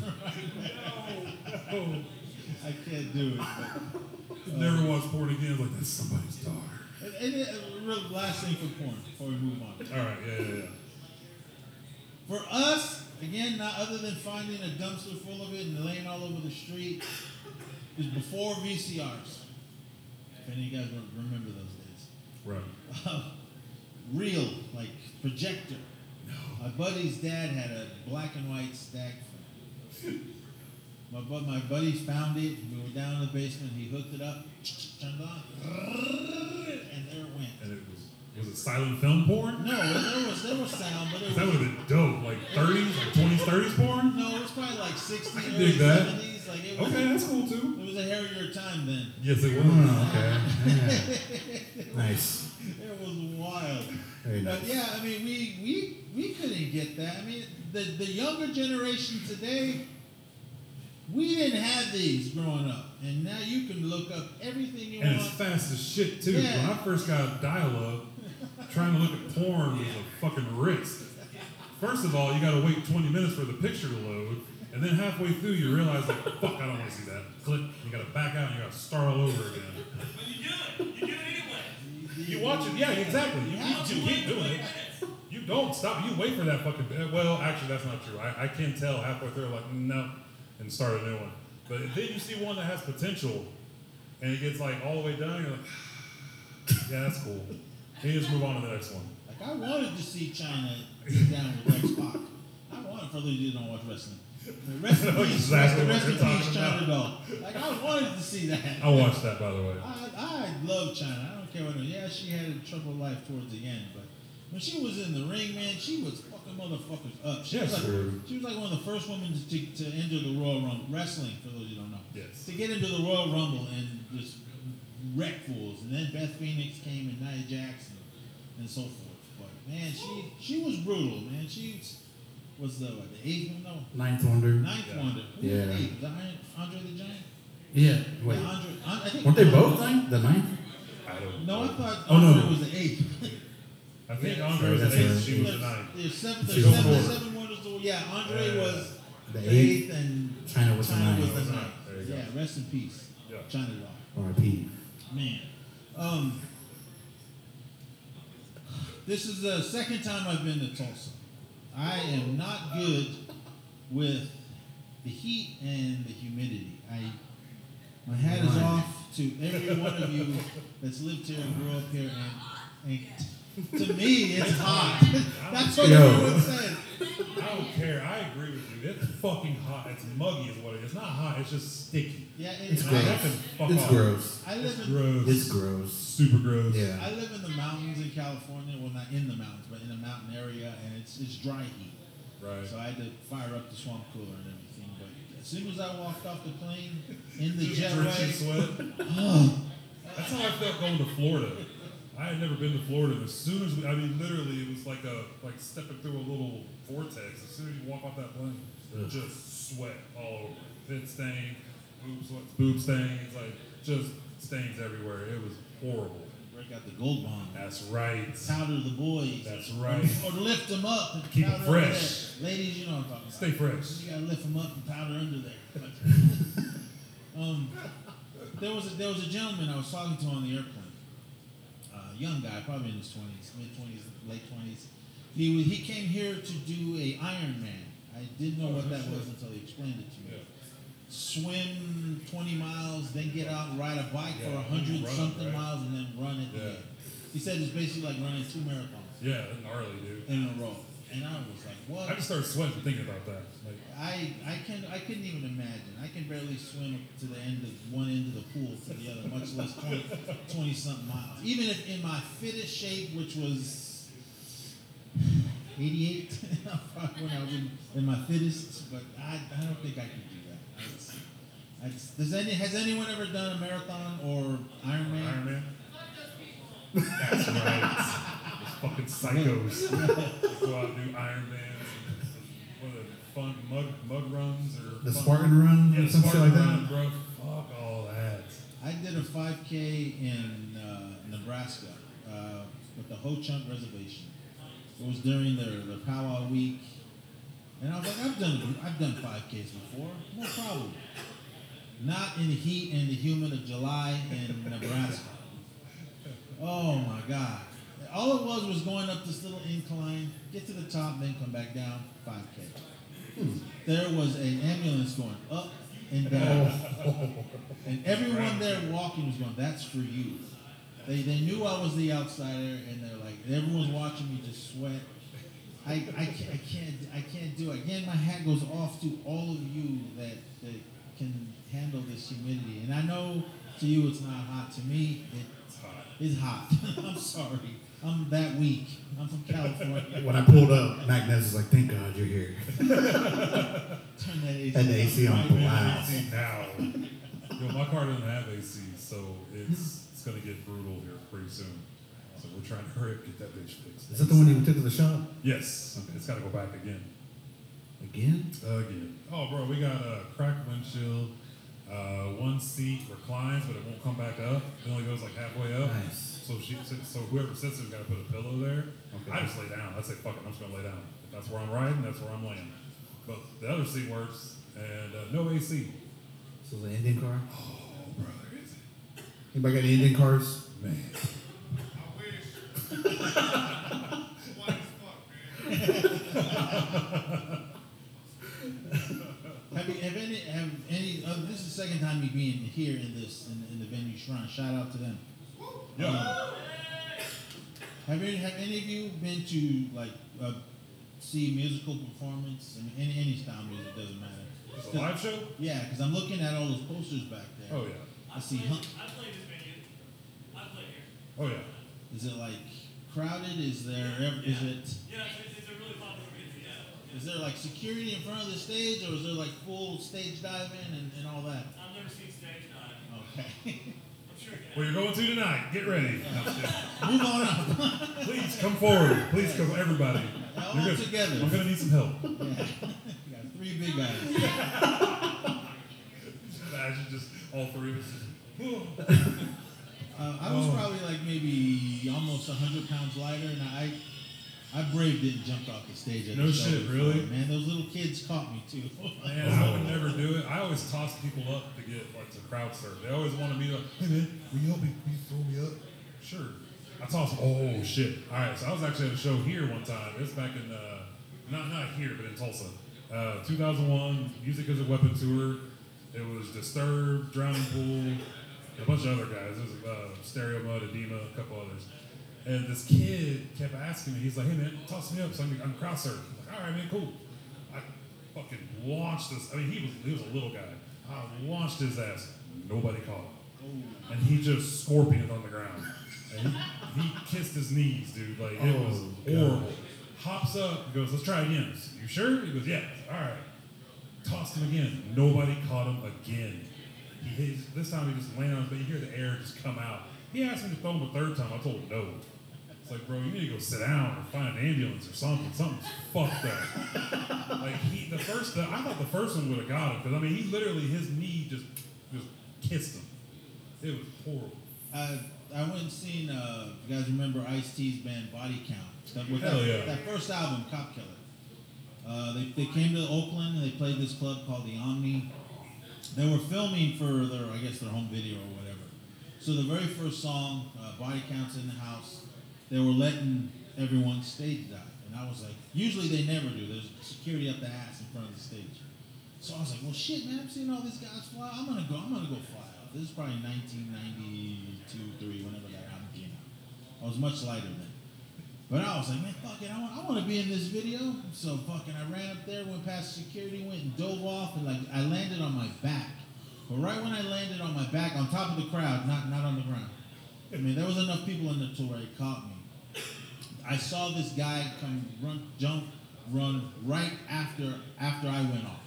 Oh, I can't do it. But, never watch porn again. Like that's somebody's daughter. and, and real last thing for porn before we move on. All right, yeah, yeah, yeah. For us, again, not other than finding a dumpster full of it and laying all over the street, is before VCRs. If any of you guys re- remember those days. Right. Uh, real, like projector. No. My buddy's dad had a black and white stack. My, bu- my buddy found it. We were down in the basement. He hooked it up, turned it on, and there it went. And it was was it silent film porn? No, there was there was sound, but it That was would have been dope. Like 30s, like 20s, 30s porn. no, it was probably like 60s, I can early dig that. 70s. Like it was, Okay, that's cool too. it was a hairier time then. Yes, it was. Oh, okay. Yeah. Nice. It was wild. Very But yeah, I mean, we we we couldn't get that. I mean, the the younger generation today, we didn't have these growing up, and now you can look up everything you And it's fast as shit too. Yeah. When I first got dial-up, trying to look at porn was a fucking risk. First of all, you gotta wait 20 minutes for the picture to load, and then halfway through you realize like, fuck, I don't want to see that. Click. You gotta back out and you gotta start all over again. But you do it. You do it anyway. You watch it, yeah, exactly. You, Yeah. you, you keep doing it. You don't stop. You wait for that fucking. Well, actually, that's not true. I, I can tell halfway through, like, no, and start a new one. But then you see one that has potential, and it gets like all the way done. You're like, yeah, that's cool. And you just move on to the next one. Like I wanted to see Chyna get down with Rex Pac. I wanted for those of you who don't watch wrestling. The Rest know peace, exactly what rest talking peace, Chyna about. Like I wanted to see that. I watched that, by the way. I, I love Chyna. I don't care what. Yeah, she had a troubled life towards the end, but when she was in the ring, man, she was motherfuckers up. She was Yes, like she was like one of the first women to, to enter the Royal Rumble wrestling. For those you who don't know, Yes. to get into the Royal Rumble and just wreck fools, and then Beth Phoenix came and Nia Jackson and, and so forth. But man, she she was brutal, man. She was the what, the eighth one, no, Ninth Wonder. ninth Yeah. wonder. Who was the Yeah. eighth? Was that Andre the Giant? Yeah. Wait. Yeah, Andre, I, I think Weren't they both ninth? The ninth? I don't No, I know. thought Oh, no. Andre was the eighth. I think Yeah. Andre was the eighth. She right. was the ninth. There's seven, She there's goes seven, forward. seven wonders. Yeah, Andre Yeah. was The the eighth. eighth, and Chyna was the ninth. was the ninth. you go. Yeah, rest in peace, Yeah. Chyna doll. R.I.P. Man, um, this is the second time I've been to Tulsa. I am not good with the heat and the humidity. I my hat is off to every one of you that's lived here and grew up here, and, and to me it's hot. That's what Yo. everyone says. I don't care. I agree with you. It's fucking hot. It's muggy, is what it is. It's not hot. It's just sticky. Yeah, It's and I I, gross. can fuck It's off. gross. I live It's in gross. It's gross. super gross. Yeah. I live in the mountains in California. Well, not in the mountains, but in a mountain area, and it's it's dry heat. Right. So I had to fire up the swamp cooler and everything. But as soon as I walked off the plane in the Just jet drenching lag, sweat. oh, That's how I felt going to Florida. I had never been to Florida. and As soon as we, I mean, literally, it was like a like stepping through a little vortex. As soon as you walk off that plane, Ugh. just sweat all over. Pit stain. boob, sweat- boob stains, like just stains everywhere. It was horrible. Break out the gold bond. That's right. Powder the boys. That's right. Or, lift them up and Keep 'em powder under fresh. there. Ladies, you know what I'm talking about. Stay fresh. You gotta lift them up and powder under there. um, there was a, there was a gentleman I was talking to on the airplane. Young guy, probably in his twenties, mid twenties, late twenties. He was, he came here to do a Ironman. I didn't know what that was until he explained it to me. Swim 20 miles, then get out and ride a bike for Yeah, a hundred run, something right? miles, and then run it. Yeah. He said it's basically like running two marathons Yeah, gnarly, dude. in a row. And I was like, what? I just started sweating thinking about that. Like, I I can I couldn't even imagine. I can barely swim to the end of one end of the pool to the other, much less 20, 20 something miles. Even if in my fittest shape, which was 88, probably when I was in, in my fittest, but I, I don't think I could do that. I just, I just, does any has anyone ever done a marathon or Ironman? Iron Man. That's right. Those fucking psychos. Go out and do Iron Mans. What are they, fun mud mud runs or The Spartan run Yeah, or the some shit Spartan like that? run, I did a 5K in uh, Nebraska uh, with the Ho Chunk Reservation. It was during their, their powwow week, and I was like, I've done I've done 5Ks before, no problem. Not in the heat and the humid of July in Nebraska. Oh my God! All it was was going up this little incline, get to the top, then come back down. 5K. There was an ambulance going up and down. Uh, and everyone there walking was going, that's for you. They, they knew I was the outsider, and they're like, everyone's watching me just sweat. I, I, can't, I, can't, I can't do it. Again, my hat goes off to all of you that, that can handle this humidity. And I know to you it's not hot. To me, It's hot. it's hot. I'm sorry. I'm that weak. I'm from California. When I pulled up, Magnus was like, "Thank God you're here." Turn that AC, And the AC on now. blast. AC now. Yo, my car doesn't have AC, so it's it's gonna get brutal here pretty soon. So we're trying to hurry up get that bitch fixed. Is that the one you took to the shop Yes. It's gotta go back again. again? Again. Oh, bro, we got a cracked windshield. Uh, one seat reclines, but it won't come back up. It only goes like halfway up. Nice. So she, so- so whoever sits there's got to put a pillow there. Okay. I just lay down. I say, fuck it, I'm just gonna lay down. If that's where I'm riding, that's where I'm laying. But the other seat works, and uh, no AC. So it's an Indian car. Oh, brother, is it? Anybody got any Indian cars? Man. I wish. have, you, have any have any? Uh, this is the second time you being here in this in, in the venue shrine. Shout out to them. Yeah. Have any have any of you been to like uh, see musical performance? I mean, any any style music doesn't matter. It's a live show? Yeah, because I'm looking at all those posters back there. Oh yeah. I see. played, Huh, I played this venue. I played here. Oh yeah. is it like crowded? Is there ev- is it Yeah, it's, it's a really popular venue. Yeah. is there like security in front of the stage, or is there like full stage diving and, and all that? I've never seen stage diving. Okay, I'm sure you can. Where you're going to tonight? Get ready. No, move on up. Please come forward. Please come, everybody. All You're gonna- together. I'm gonna need some help. Yeah. you got three big guys. Imagine just all three of us. Uh, I was Oh. probably like maybe almost hundred pounds lighter, and I, I braved it and jumped off the stage. At No the show shit, before. really? Man, those little kids caught me too. Man, I would never do it. I always toss people up to get like to crowd surf. They always want to be like, hey man, will you help me? Will you throw me up? Sure. I toss. Oh shit. All right. So I was actually at a show here one time. It's back in uh, not not here, but in Tulsa. Uh, 2001, Music as a Weapon tour. It was Disturbed, Drowning Pool, a bunch of other guys. It was uh, Stereo Mud, Adema, a couple others. And this kid kept asking me, he's like, hey man, toss me up so I can, I can. I'm like, all right, man, cool. I fucking launched this. I mean, he was he was a little guy. I launched his ass. Nobody caught him, and he just scorpioned on the ground. And he, he kissed his knees, dude. Like it oh, was Oh, God. horrible. Hops up, goes, let's try again. You sure? He goes, yeah. All right. Tossed him again. Nobody caught him again. He his, this time he just landed on but you hear the air just come out. He asked me to throw him a third time. I told him no. It's like, bro, you need to go sit down or find an ambulance or something. Something's fucked up. like he, the first, the, I thought the first one would have got him because I mean, he literally his knee just just kissed him. It was horrible. I I went and seen. Uh, you guys remember Ice T's band Body Count? That, with Hell that, yeah. that first album, Cop Killer. Uh, they, they came to Oakland and they played this club called the Omni. They were filming for their, I guess, their home video or whatever. So the very first song, uh, Body Counts in the House, they were letting everyone stage dive. And I was like, usually they never do. There's security up the ass in front of the stage. So I was like, well, shit, man, I'm seeing all these guys fly. I'm gonna go. I'm gonna go fly out. This is probably 1992, three, whenever that album came out. I was much lighter then. But I was like, man, fuck it, I want, I want to be in this video. So fucking, I ran up there, went past security, went and dove off, and like I landed on my back. But right when I landed on my back, on top of the crowd, not not on the ground. I mean, there was enough people in the tour, it caught me. I saw this guy come run, jump, run right after after I went off.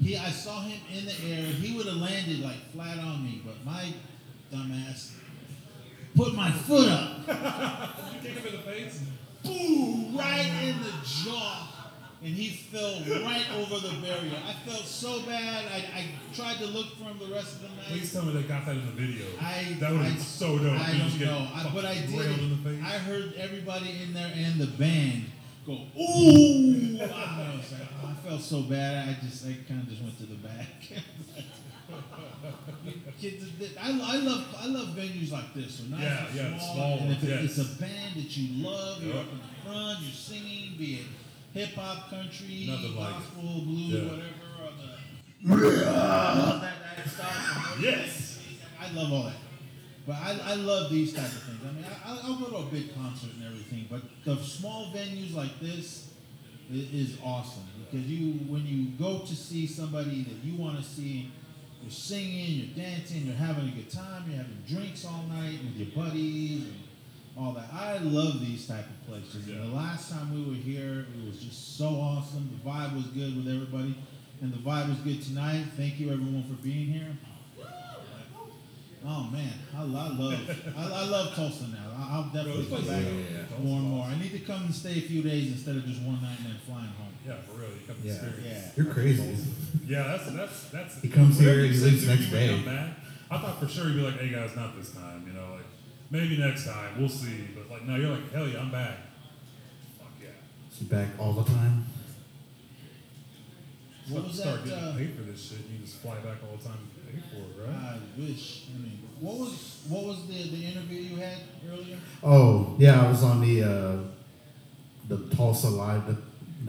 He, I saw him in the air. He would have landed like flat on me, but my dumbass put my foot up, You kick him in the face? boom, right in the jaw, and he fell right over the barrier. I felt so bad. I, I tried to look for him the rest of the night. Please tell me they got that in the video. I, that would I, be so dope. I don't know, I, but I did. in the face. I heard everybody in there and the band go, "Ooh!" I, was like, oh, I felt so bad. I just, I kind of just went to the back. Kids, I, I love, I love venues like this. So nice Yeah, and yeah, small, small and if it- yes. it's a band that you love, you're Yep. up in the front, you're singing, be it hip hop, country, Nothing like gospel, blues, Yeah. whatever, or the all that, that stuff. Yes. I love all that. But I, I love these type of things. I mean, I, I'll- I'll go to a big concert and everything, but the small venues like this is, is awesome because you, when you go to see somebody that you want to see, you're singing, you're dancing, you're having a good time, you're having drinks all night with your buddies and all that. I love these type of places. And the last time we were here, it was just so awesome. The vibe was good with everybody, and the vibe was good tonight. Thank you everyone for being here. Oh man, I, I love I, I love Tulsa now. I, I'll definitely come back Yeah. more and more. I need to come and stay a few days instead of just one night and then flying home. Yeah, for real. You come yeah. experience. Yeah. You're crazy. Yeah, that's that's that's. He comes here, you he leaves next day. I thought for sure he'd be like, "Hey guys, not this time." You know, like maybe next time. We'll see. But like, no, you're like, "Hell yeah, I'm back." Fuck yeah. She's back all the time. What was Start that? getting Uh, paid for this shit. You just fly back all the time and pay for it, right? I wish. I mean, what was what was the the interview you had earlier? Oh yeah, I was on the uh, the Tulsa live the,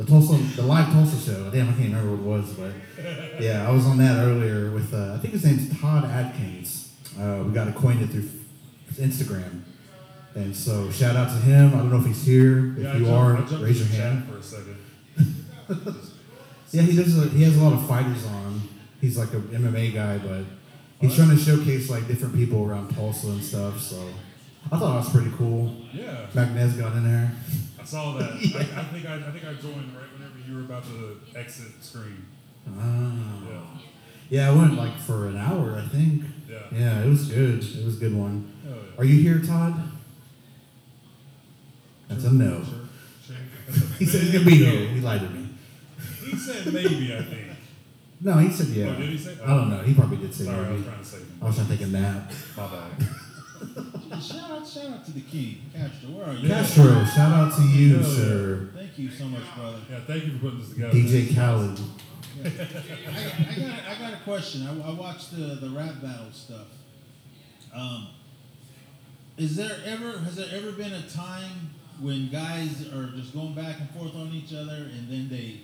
the Tulsa the live Tulsa show. Damn, I can't remember what it was, but yeah, I was on that earlier with uh, I think his name's Todd Atkins. Uh, we got acquainted through Instagram, and so shout out to him. I don't know if he's here. If yeah, you jumped, are, raise your hand. for a second. Yeah, he does. A, he has a lot of fighters on. He's like a MMA guy, but he's trying to showcase like different people around Tulsa and stuff. So I thought it was pretty cool. Yeah, Magnez got in there. I saw that. I, I think I, I think I joined right whenever you were about to exit screen. Ah. Yeah. Yeah, I went like for an hour, I think. Yeah. Yeah, it was good. It was a good one. Hell yeah. Are you here, Todd? That's a no. Sure, He said he's gonna be here. He lied to me. He said maybe, I think. No, he said yeah. Oh, did he say? I don't know. He probably did say Sorry, I was maybe. trying to say I was trying to take a nap. my bad. Shout out, shout out to the king, Castro. Where are you? Castro, shout out to you, Hell yeah. sir. Thank you so much, brother. Yeah, thank you for putting this together. DJ Khaled. I, I got I got a question. I, I watched the the rap battle stuff. Um, is there ever has there ever been a time when guys are just going back and forth on each other and then they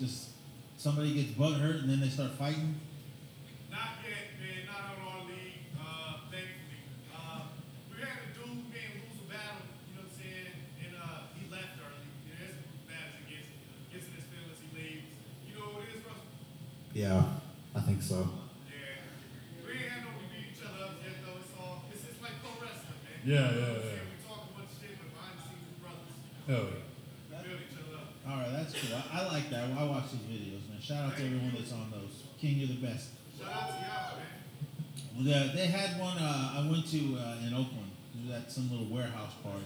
just somebody gets butt hurt and then they start fighting? Not yet, man. Not on our league, uh, thankfully. Uh, we had a dude man lose a battle, you know what I'm saying? And uh, he left our league. You know, there's battles against gets in his feelings, he leaves. You know what it is, Russell? Yeah, I think so. Build yeah, yeah. up. All right, that's cool. I, I like that. I watch those videos, man. Shout out to everyone that's on those. King, you're the best. Shout out to y'all, man. The, they had one uh, I went to uh, in Oakland. It was at some little warehouse party.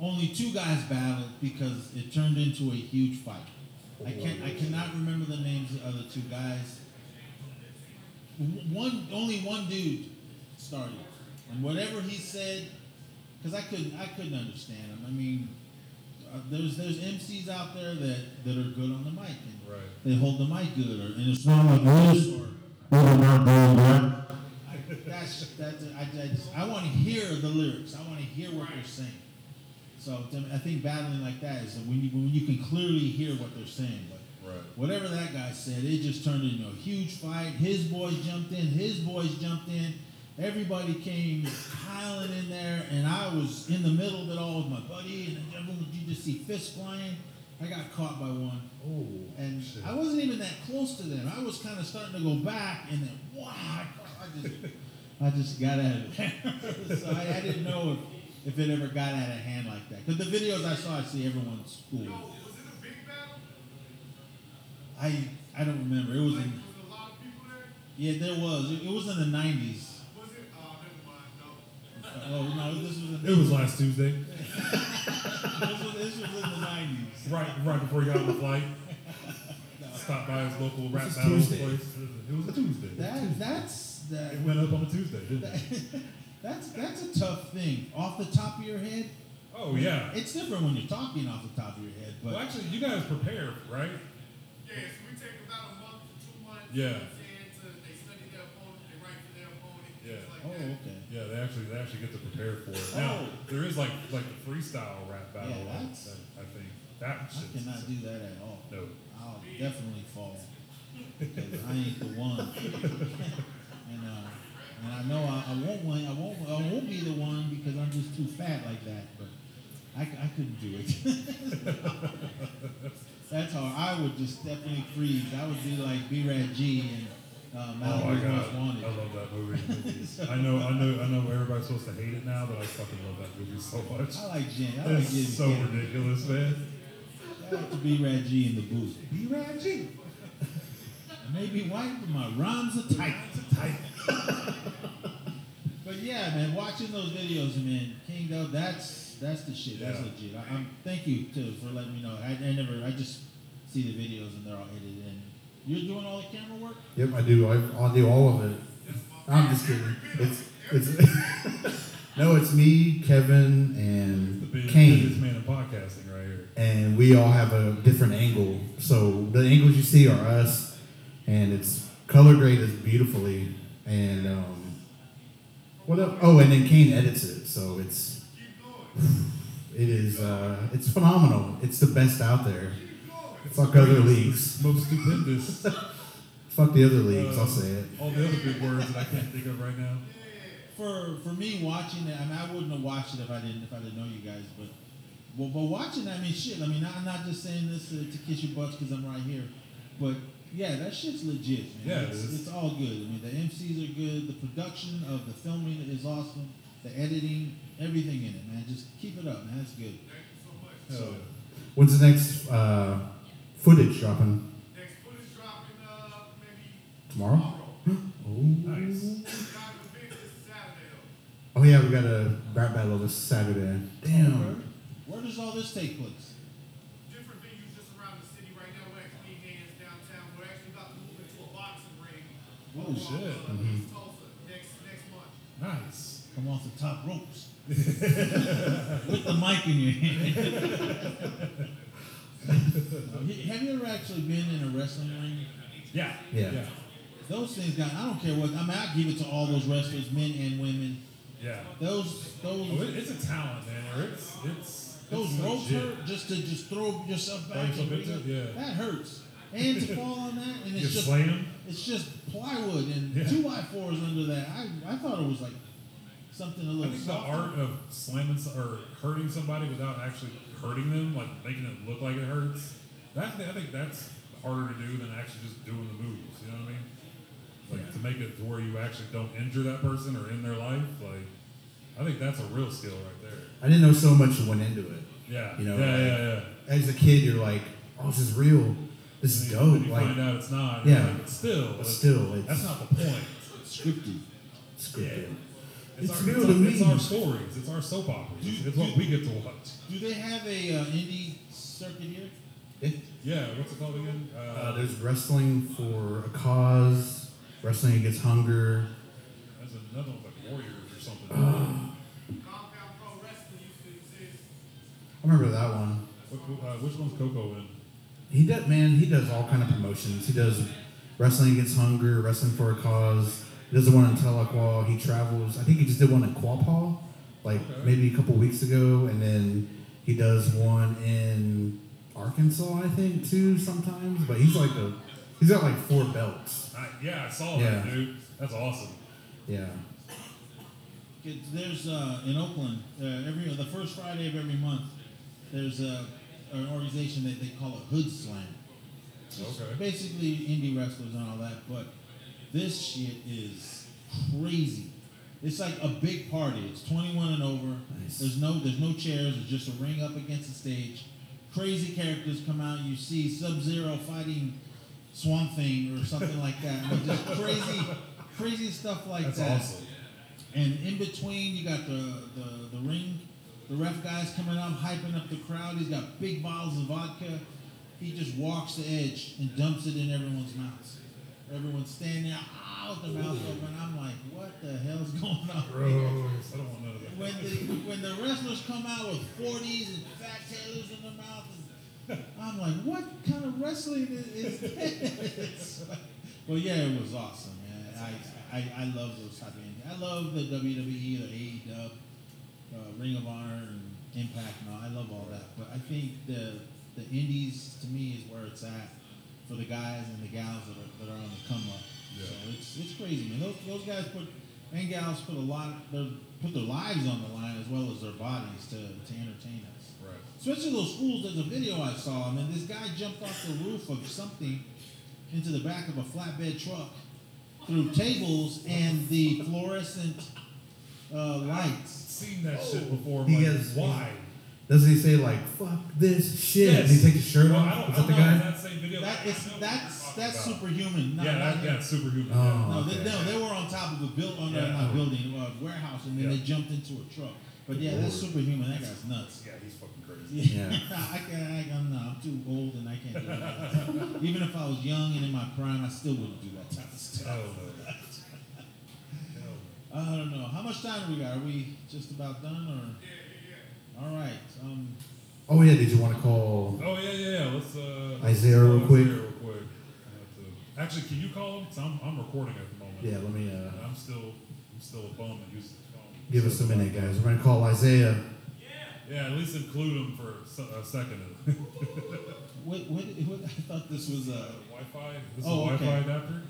Only two guys battled because it turned into a huge fight. I can't. I cannot remember the names of the two guys. one only one dude started, and whatever he said, because I couldn't I couldn't understand him. I mean, uh, there's there's MCs out there that that are good on the mic and Right. they hold the mic good, or and it's not like this or. I, that's that's I, I, just- I want to hear the lyrics. I want to hear what they're saying. So to I think battling like that is when you when you can clearly hear what they're saying. But Right. whatever that guy said, it just turned into a huge fight. His boys jumped in. His boys jumped in. Everybody came piling in there, and I was in the middle of it all with my buddy, and everyone, you just see fists flying. I got caught by one. Oh, and shit. I wasn't even that close to them. I was kind of starting to go back, and then wow, I, just, I just got out of it. so I, I, didn't know if, if it ever got out of hand like that. Because the videos I saw, I see everyone's cool. Was it a big battle? I I don't remember. It was. Like, in, was there yeah, there was. It, it was in the '90s. Oh no, this was in, It was last Tuesday, this was, this was in the nineties. right right before he got on the flight. Stopped by his local rap This battle Tuesday. place. It was a Tuesday. That that's that, It went up on a Tuesday, didn't it? that's that's a tough thing. Off the top of your head, Oh yeah. it's different when you're talking off the top of your head. But Well, actually, you guys prepared, right? Yeah, so we take about a month to two months. Yeah. You know what I'm saying? To, they study their opponent, they write for their opponent, things Yeah. like oh okay. Yeah, they actually they actually get to prepare for it. Now Oh. there is like like the freestyle rap battle. Yeah, that's- that I think that I cannot do that at all. No. I'll definitely fall because I ain't the one. and uh, and I know I, I won't win. I won't. I won't be the one because I'm just too fat like that. But I, I couldn't do it. That's hard. I would just definitely freeze. I would be like B Rad G and uh, Oh my god, I love that movie. I know, I know, I know. Everybody's supposed to hate it now, but I fucking love that movie so much. I like Jen. I like It's getting so ridiculous, man. I like to B Rad G in the booth. B Rad G. I may be white, but my rhymes are tight. Tight. But yeah, man, watching those videos, man, King Dub, that's that's the shit. That's Yeah. legit. I, I'm thank you too for letting me know. I, I never, I just see the videos and they're all edited. And you're doing all the camera work. Yep, I do. I, I'll do all of it. I'm just kidding. It's it's no, it's me, Kevin, The and big, biggest Kane, man in podcasting right here. and we all have a different angle. So the angles you see are us, and it's color graded beautifully. And um, what up? Oh, and then Kane edits it, so it's it is uh, it's phenomenal. It's the best out there. Fuck other leagues. Most stupendous. Fuck the other leagues. Uh, I'll say it. All the other big words that I can't think of right now. For for me watching it, I mean, I wouldn't have watched it if I didn't if I didn't know you guys. But well, but watching, I mean, shit. I mean, I'm not just saying this to, to kiss your butts because I'm right here, but yeah, that shit's legit, man. Yeah, it it's, is. it's all good. I mean, the MCs are good. The production of the filming is awesome. The editing, everything in it, man. Just keep it up, man. That's good. Hell yeah. When's the next uh, footage dropping? Next footage dropping uh, maybe Tomorrow? Oh. Nice. got an event this Saturday though. Oh yeah, we got a rap battle this Saturday. Damn. Where does all this take place? Different venues just around the city right now. We're actually hands downtown. We're actually about to move into a boxing ring. Oh along, shit. Uh, East Tulsa next next month. Nice. Come off the top ropes with the mic in your hand. Oh, have you ever actually been in a wrestling ring? Yeah. Yeah. Yeah. Those things got. I don't care what. I mean, I give it to all those wrestlers, men and women. Yeah. Those those Oh, it, it's a talent, man. Or it's it's those it's ropes legit. hurt just to just throw yourself Throw back. yourself into yeah. That hurts. And to fall on that, and You it's just slay him. it's just plywood and Yeah. two by fours under that. I I thought it was like something a I little think the art of slamming or hurting somebody without actually hurting them, like making it look like it hurts, that I think that's harder to do than actually just doing the moves. You know what I mean? Like to make it to where you actually don't injure that person or in their life. Like I think that's a real skill right there. I didn't know so much went into it. Yeah. You know, yeah, like- yeah, yeah. As a kid, you're like, "Oh, this is real. This is And then dope." you Like find out it's not. Yeah. Like, but still, But it's- still, it's- that's not the point. It's scripted. scripted. It's, It's our, real it's, to our, me. it's our stories. It's our soap operas. It's, it's what we get to watch. Do they have a uh, indie circuit here? It, Yeah. What's it called again? uh, there's wrestling for a cause. Wrestling Against Hunger. That's another one like Warriors or something. Compound Pro Wrestling used to exist. I remember that one. What, uh, which one's Coco in? He does, man. He does all kind of promotions. He does Wrestling Against Hunger, Wrestling for a Cause. He does the one in Tahlequah. He travels. I think he just did one in Quapaw, like Okay. maybe a couple weeks ago, and then he does one in Arkansas, I think, too. Sometimes, but he's like a, he's got like four belts. I, yeah, I saw Yeah. that, dude. That's awesome. Yeah. It, there's uh, in Oakland uh, every the first Friday of every month. There's a, an organization that they call it Hood Slam. Okay. Basically, indie wrestlers and all that, but this shit is crazy. It's like a big party. It's 21 and over. Nice. There's no there's no chairs. It's just a ring up against the stage. Crazy characters come out. You see Sub Zero fighting Swamp Thing or something like that. Mean, just crazy, crazy stuff like That's that. awesome. And in between, you got the, the, the ring, the ref guys coming up, hyping up the crowd. He's got big bottles of vodka. He just walks the edge and dumps it in everyone's mouths. Everyone's standing there ah, with their mouth open. I'm like, what the hell's going on? Gross. I don't want none of that. When the when the wrestlers come out with 40s and fat tailors in their mouth, and I'm like, what kind of wrestling is, is this? well, yeah, it was awesome, man. I, I, I love those type of things. I love the WWE, the AEW, uh, Ring of Honor, and Impact, and all. I love all that. But I think the the Indies to me is where it's at for the guys and the gals that are, that are on the come up. Yeah. So it's it's crazy, man. Those, those guys put and gals put a lot, they put their lives on the line as well as their bodies to, to entertain us. Right. Especially those schools. There's a video I saw, and then this guy jumped off the roof of something into the back of a flatbed truck through tables and the fluorescent uh, lights. Seen that shit before. I'm He like, has- why? Doesn't he say like "fuck this shit"? And he takes his shirt well, off. don't, Is that the know guy? That same video. That I is know what that's that's about. superhuman. Not, yeah, not that, yeah, superhuman. Oh. yeah. No, they, no, they were on top of a build on Yeah. a not building, uh, warehouse, and then Yeah. they jumped into a truck. But yeah, that's superhuman. That guy's nuts. Yeah, he's fucking crazy. Yeah, Yeah. I can't. I, I'm, no, I'm too old and I can't do that. Even if I was young and in my prime, I still wouldn't do that type of stuff. Hell no. Hell I don't know. How much time do we got? Are we just about done, or? All right. Um, Oh yeah. Did you want to call? Oh yeah, yeah, yeah. Let's uh. Isaiah let's real quick. Isaiah real quick. To- Actually, can you call him? 'Cause I'm, I'm recording at the moment. Yeah. Let me And uh, I'm still I'm still a bum that uses the phone. give us a minute, guys. We're gonna call Isaiah. Yeah, Yeah, at least include him for a second. what, what, what? I thought this was Uh, a. Wi-Fi? This Oh, is a okay. Wi-Fi adapter?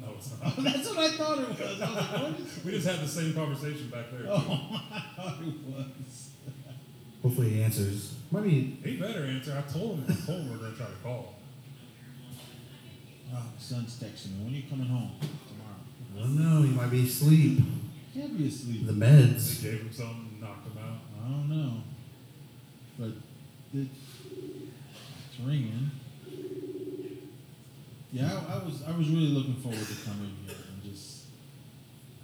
No, it's not. Oh, that's what I thought it was. I was like, what is? We just had the same conversation back there. Oh, I thought it was. Hopefully he answers. Might be. He better answer. I told him. I told him we are gonna try to call. Oh, my son's texting me. When are you coming home tomorrow? I don't know. He might be asleep. Can't be asleep. The meds. They gave him something, knocked him out. I don't know. But it, it's ringing. Yeah, I, I was I was really looking forward to coming here and just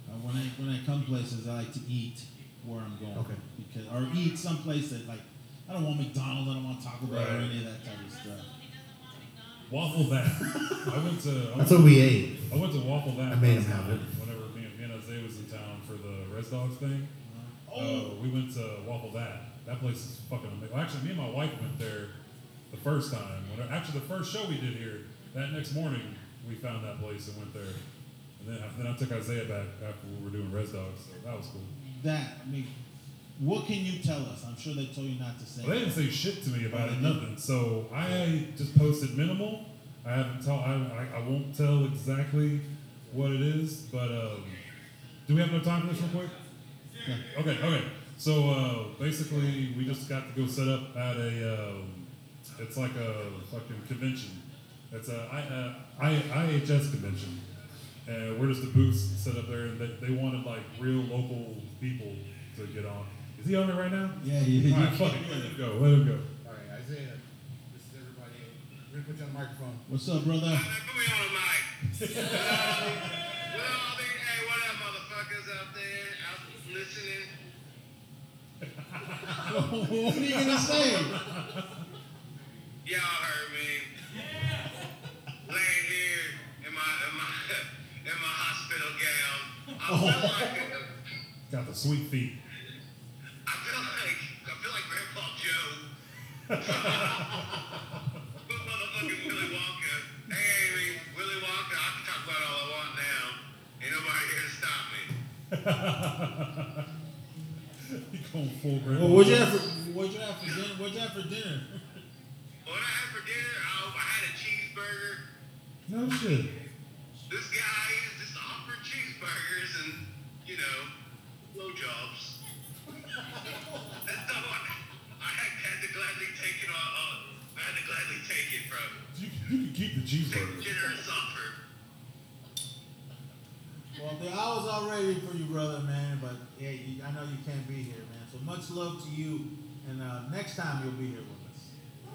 uh, when I when I come places I like to eat where I'm going. Okay. Because or eat someplace that like I don't want McDonald's, I don't want Taco Bell or any of that type of stuff. Waffle that. I went to. I That's went, what we ate. I went to Waffle that. I made him have time it. Whenever me and, me and Isaiah was in town for the Res Dogs thing. Oh, Uh, we went to Waffle That. That place is fucking amazing. Well, actually, me and my wife went there the first time. When, actually, the first show we did here, that next morning, we found that place and went there. And then, then I took Isaiah back after we were doing Res Dogs, so that was cool. That I mean, what can you tell us? I'm sure they told you not to say. Well, they didn't say shit to me about it, nothing. So I just posted minimal. I haven't tell. I, I, I won't tell exactly what it is, but um, do we have enough time for this real quick? Yeah. Okay, okay. So uh, basically, we just got to go set up at a. Um, it's like a fucking convention. It's a I, uh, I, IHS convention, Uh, and we're just the booths set up there, and they, they wanted like real local people to get on. Is he on it right now? Yeah, you, All right, fuck it. Let him go. Let him go. All right, Isaiah. This is everybody. We're gonna put you on the microphone. What's up, brother? Man, put me on the mic. well, I mean, hey, what up, motherfuckers out there out listening? what are you gonna say? Y'all heard me. Yeah. Laying here in my in my in my hospital gown. I oh. feel like Got the sweet feet. I feel like I feel like Grandpa Joe. but motherfucking Willy Wonka. Hey, Amy, Willy Wonka. I can talk about all I want now. Ain't nobody here to stop me. He going full grandpa. Well, what'd you have for what'd you have for dinner? What'd you have for dinner? What I had for dinner, I, I had a cheeseburger. No shit. This guy is just offering cheeseburgers and, you know, blowjobs. That's all I, I had, had to gladly take it on. Uh, I had to gladly take it from You, you can keep the cheeseburger. generous offer. Well, dude, I was all ready for you, brother, man. But yeah, you, I know you can't be here, man. So much love to you, and uh, next time you'll be here with us.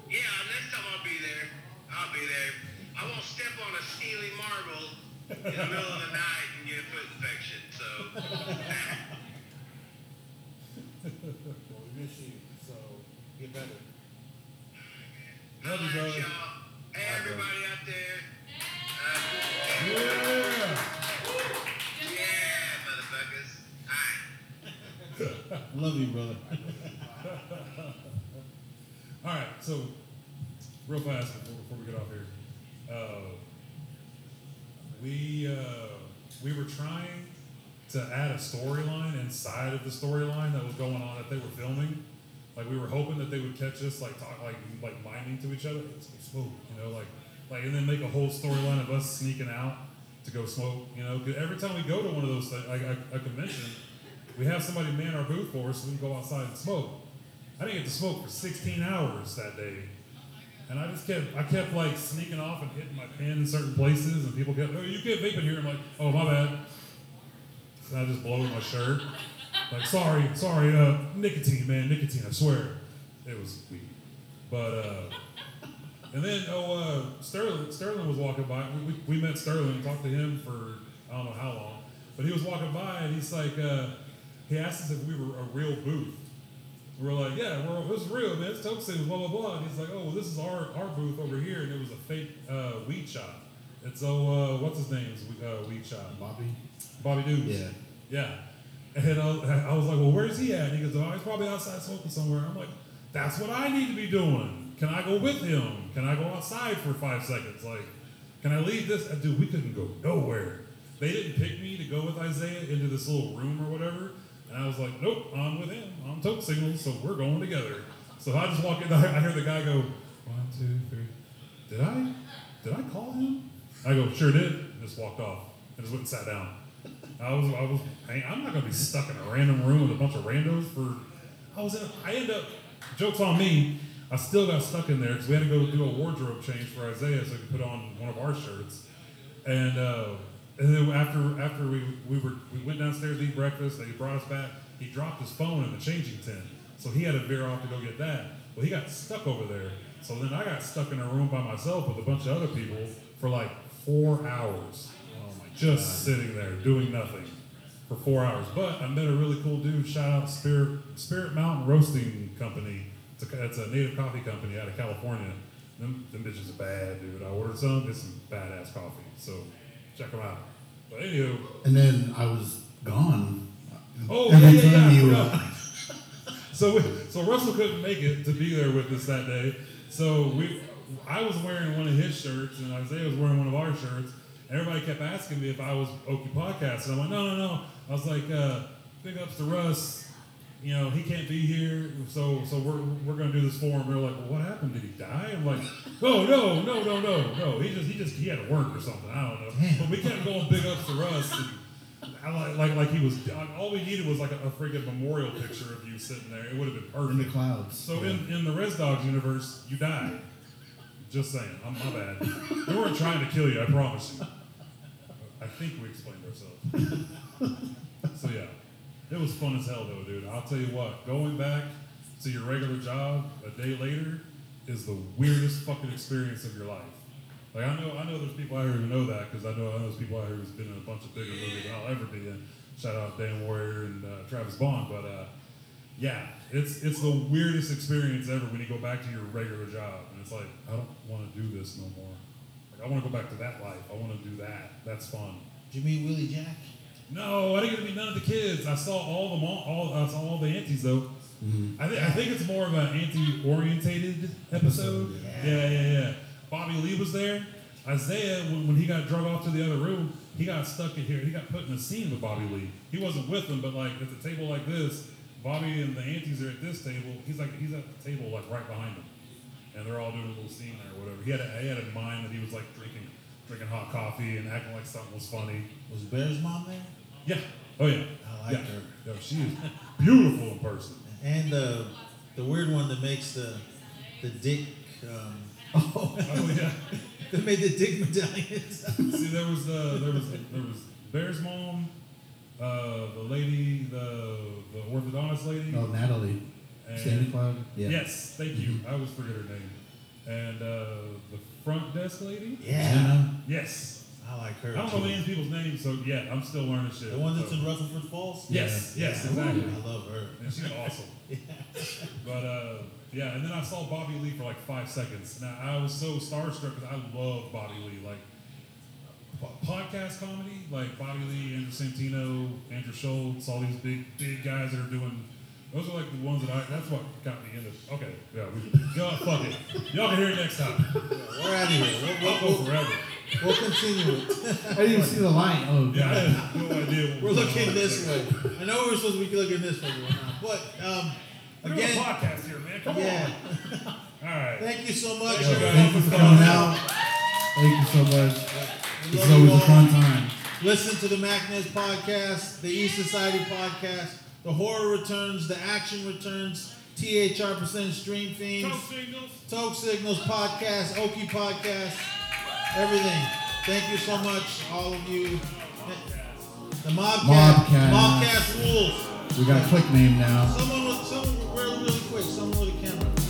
Yeah, next time I'll be there. I'll be there. I won't step on a steely marble in the middle of the night and get a foot infection. So, Well, we miss you, so get better. Love you, brother. y'all. Hey, everybody out there. Uh, Yeah. yeah, motherfuckers. Alright. Love you, brother. All right, so real fast before, before we get off here, uh, we uh, we were trying to add a storyline inside of the storyline that was going on that they were filming. Like we were hoping that they would catch us like talk like like miming to each other. Like smoke, you know, like like and then make a whole storyline of us sneaking out to go smoke. You know. Cause every time we go to one of those things, like a, a convention, we have somebody man our booth for us so we can go outside and smoke. I didn't get to smoke for 16 hours that day. And I just kept, I kept like sneaking off and hitting my pen in certain places, and people kept, oh, you can't vape in here. I'm like, oh, my bad. And I just blow my shirt. Like, sorry, sorry, uh, nicotine, man, nicotine, I swear. It was weed. But, uh, and then, oh, uh, Sterling, Sterling was walking by. We, we, we met Sterling talked to him for, I don't know how long. But he was walking by, and he's like, uh, he asked us if we were a real booth. We're like, yeah, we're, it's real, man. It's Token, blah, blah, blah. And he's like, oh, well, this is our, our booth over here. And it was a fake uh, weed shop. And so, uh, what's his name's uh, weed shop? Bobby. Bobby Dukes. Yeah. Yeah. And I, I was like, well, where's he at? And he goes, oh, he's probably outside smoking somewhere. I'm like, that's what I need to be doing. Can I go with him? Can I go outside for five seconds? Like, can I leave this? Dude, we couldn't go nowhere. They didn't pick me to go with Isaiah into this little room or whatever. And I was like, nope, I'm with him. I'm Toke Signals, so we're going together. So I just walk in, I hear the guy go, one, two, three. Did I, did I call him? I go, sure did. And just walked off and just went and sat down. I was, I was, I'm not gonna be stuck in a random room with a bunch of randos for. I was in. I end up. Jokes on me. I still got stuck in there because we had to go do a wardrobe change for Isaiah so he could put on one of our shirts. And uh, and then after after we we were we went downstairs to eat breakfast. They brought us back. He dropped his phone in the changing tent, so he had to veer off to go get that. Well, he got stuck over there. So then I got stuck in a room by myself with a bunch of other people for like four hours oh just sitting there doing nothing for four hours. But I met a really cool dude. Shout out Spirit Spirit Mountain Roasting Company. It's a, it's a native coffee company out of California. Them, them bitches are bad, dude. I ordered some. It's some badass coffee. So check them out. But anywho, And then I was gone. oh yeah, Every yeah, yeah. you, uh, So we, so Russell couldn't make it to be there with us that day. So we, I was wearing one of his shirts, and Isaiah was wearing one of our shirts. And everybody kept asking me if I was Okie Podcast, and I'm like, no, no, no. I was like, uh, big ups to Russ. You know, he can't be here, so so we're we're gonna do this for him. They're like, well, what happened? Did he die? I'm like, no, no, no, no, no, no. He just he just he had to work or something. I don't know. But we kept going big ups for Russ. And, I like, like like he was. All we needed was like a, a freaking memorial picture of you sitting there. It would have been perfect. in the clouds. So in, in the Res Dogs universe, you died. Just saying. I'm my bad. We weren't trying to kill you. I promise you. I think we explained ourselves. so yeah, it was fun as hell though, dude. I'll tell you what. Going back to your regular job a day later is the weirdest fucking experience of your life. Like I know, I know there's people out here who know that because I know I know there's people out here who's been in a bunch of bigger movies than I'll ever be in. Shout out Dan Warrior and uh, Travis Bond, but uh, yeah, it's it's the weirdest experience ever when you go back to your regular job and it's like I don't want to do this no more. Like I want to go back to that life. I want to do that. That's fun. Did you Willie Jack? No, I didn't get to meet none of the kids. I saw all the mom, all I saw all the aunties though. Mm-hmm. I, think I think it's more of an anti-orientated episode. Yeah, yeah, yeah. Bobby Lee was there. Isaiah, when, when he got drug off to the other room, he got stuck in here. He got put in a scene with Bobby Lee. He wasn't with them, but like at the table like this, Bobby and the aunties are at this table. He's like he's at the table like right behind them, and they're all doing a little scene there or whatever. He had a, he had in mind that he was like drinking drinking hot coffee and acting like something was funny. Was Bear's mom there? Yeah. Oh yeah. I like yeah. her. Yo, she is beautiful in person. And the the weird one that makes the the dick. Um, oh, Oh yeah. that made the dick medallions. See, there was the there was there was Bear's mom, uh, the lady, the the orthodontist lady. Oh, Natalie. and- Sandy Cloud. Yeah. Yes, thank you. I always forget her name. And uh, the front desk lady. yeah, Jenna. Yes. I like her. I don't know too. any people's names, so yeah, I'm still learning shit. The one that's so. in Rutherford Falls. Yes, Yeah. yes, Yeah. exactly. I love her. And she's awesome. But uh, yeah, and then I saw Bobby Lee for like five seconds. Now I was so starstruck because I love Bobby Lee. Like podcast comedy, like Bobby Lee, Andrew Santino, Andrew Schulz, all these big big guys that are doing. Those are like the ones that I. That's what got me into. Okay, yeah, we, y'all fuck it. Y'all can hear it next time. We're out of here. We'll, I'll go forever. We'll continue. I didn't even see the line. Oh, Yeah, I God. have no idea. what We're looking this in way. I know we're supposed to be looking this way, but we're. But um, We're doing a again, podcast here, man. Come yeah. on. All right. Thank you so much. Thank you. Thank you for coming out. Thank you so much. We It's always a fun time. Listen to the MacNez podcast, the East Society podcast, the horror returns, the action returns, THR percent stream themes, Toe signals. Toke Signals podcast, Okie podcast, everything. Thank you so much, all of you. The Mobcast, Mobcast, Mobcast rules. We got a quick name now. Someone, with, someone really, really quick. Someone with a camera.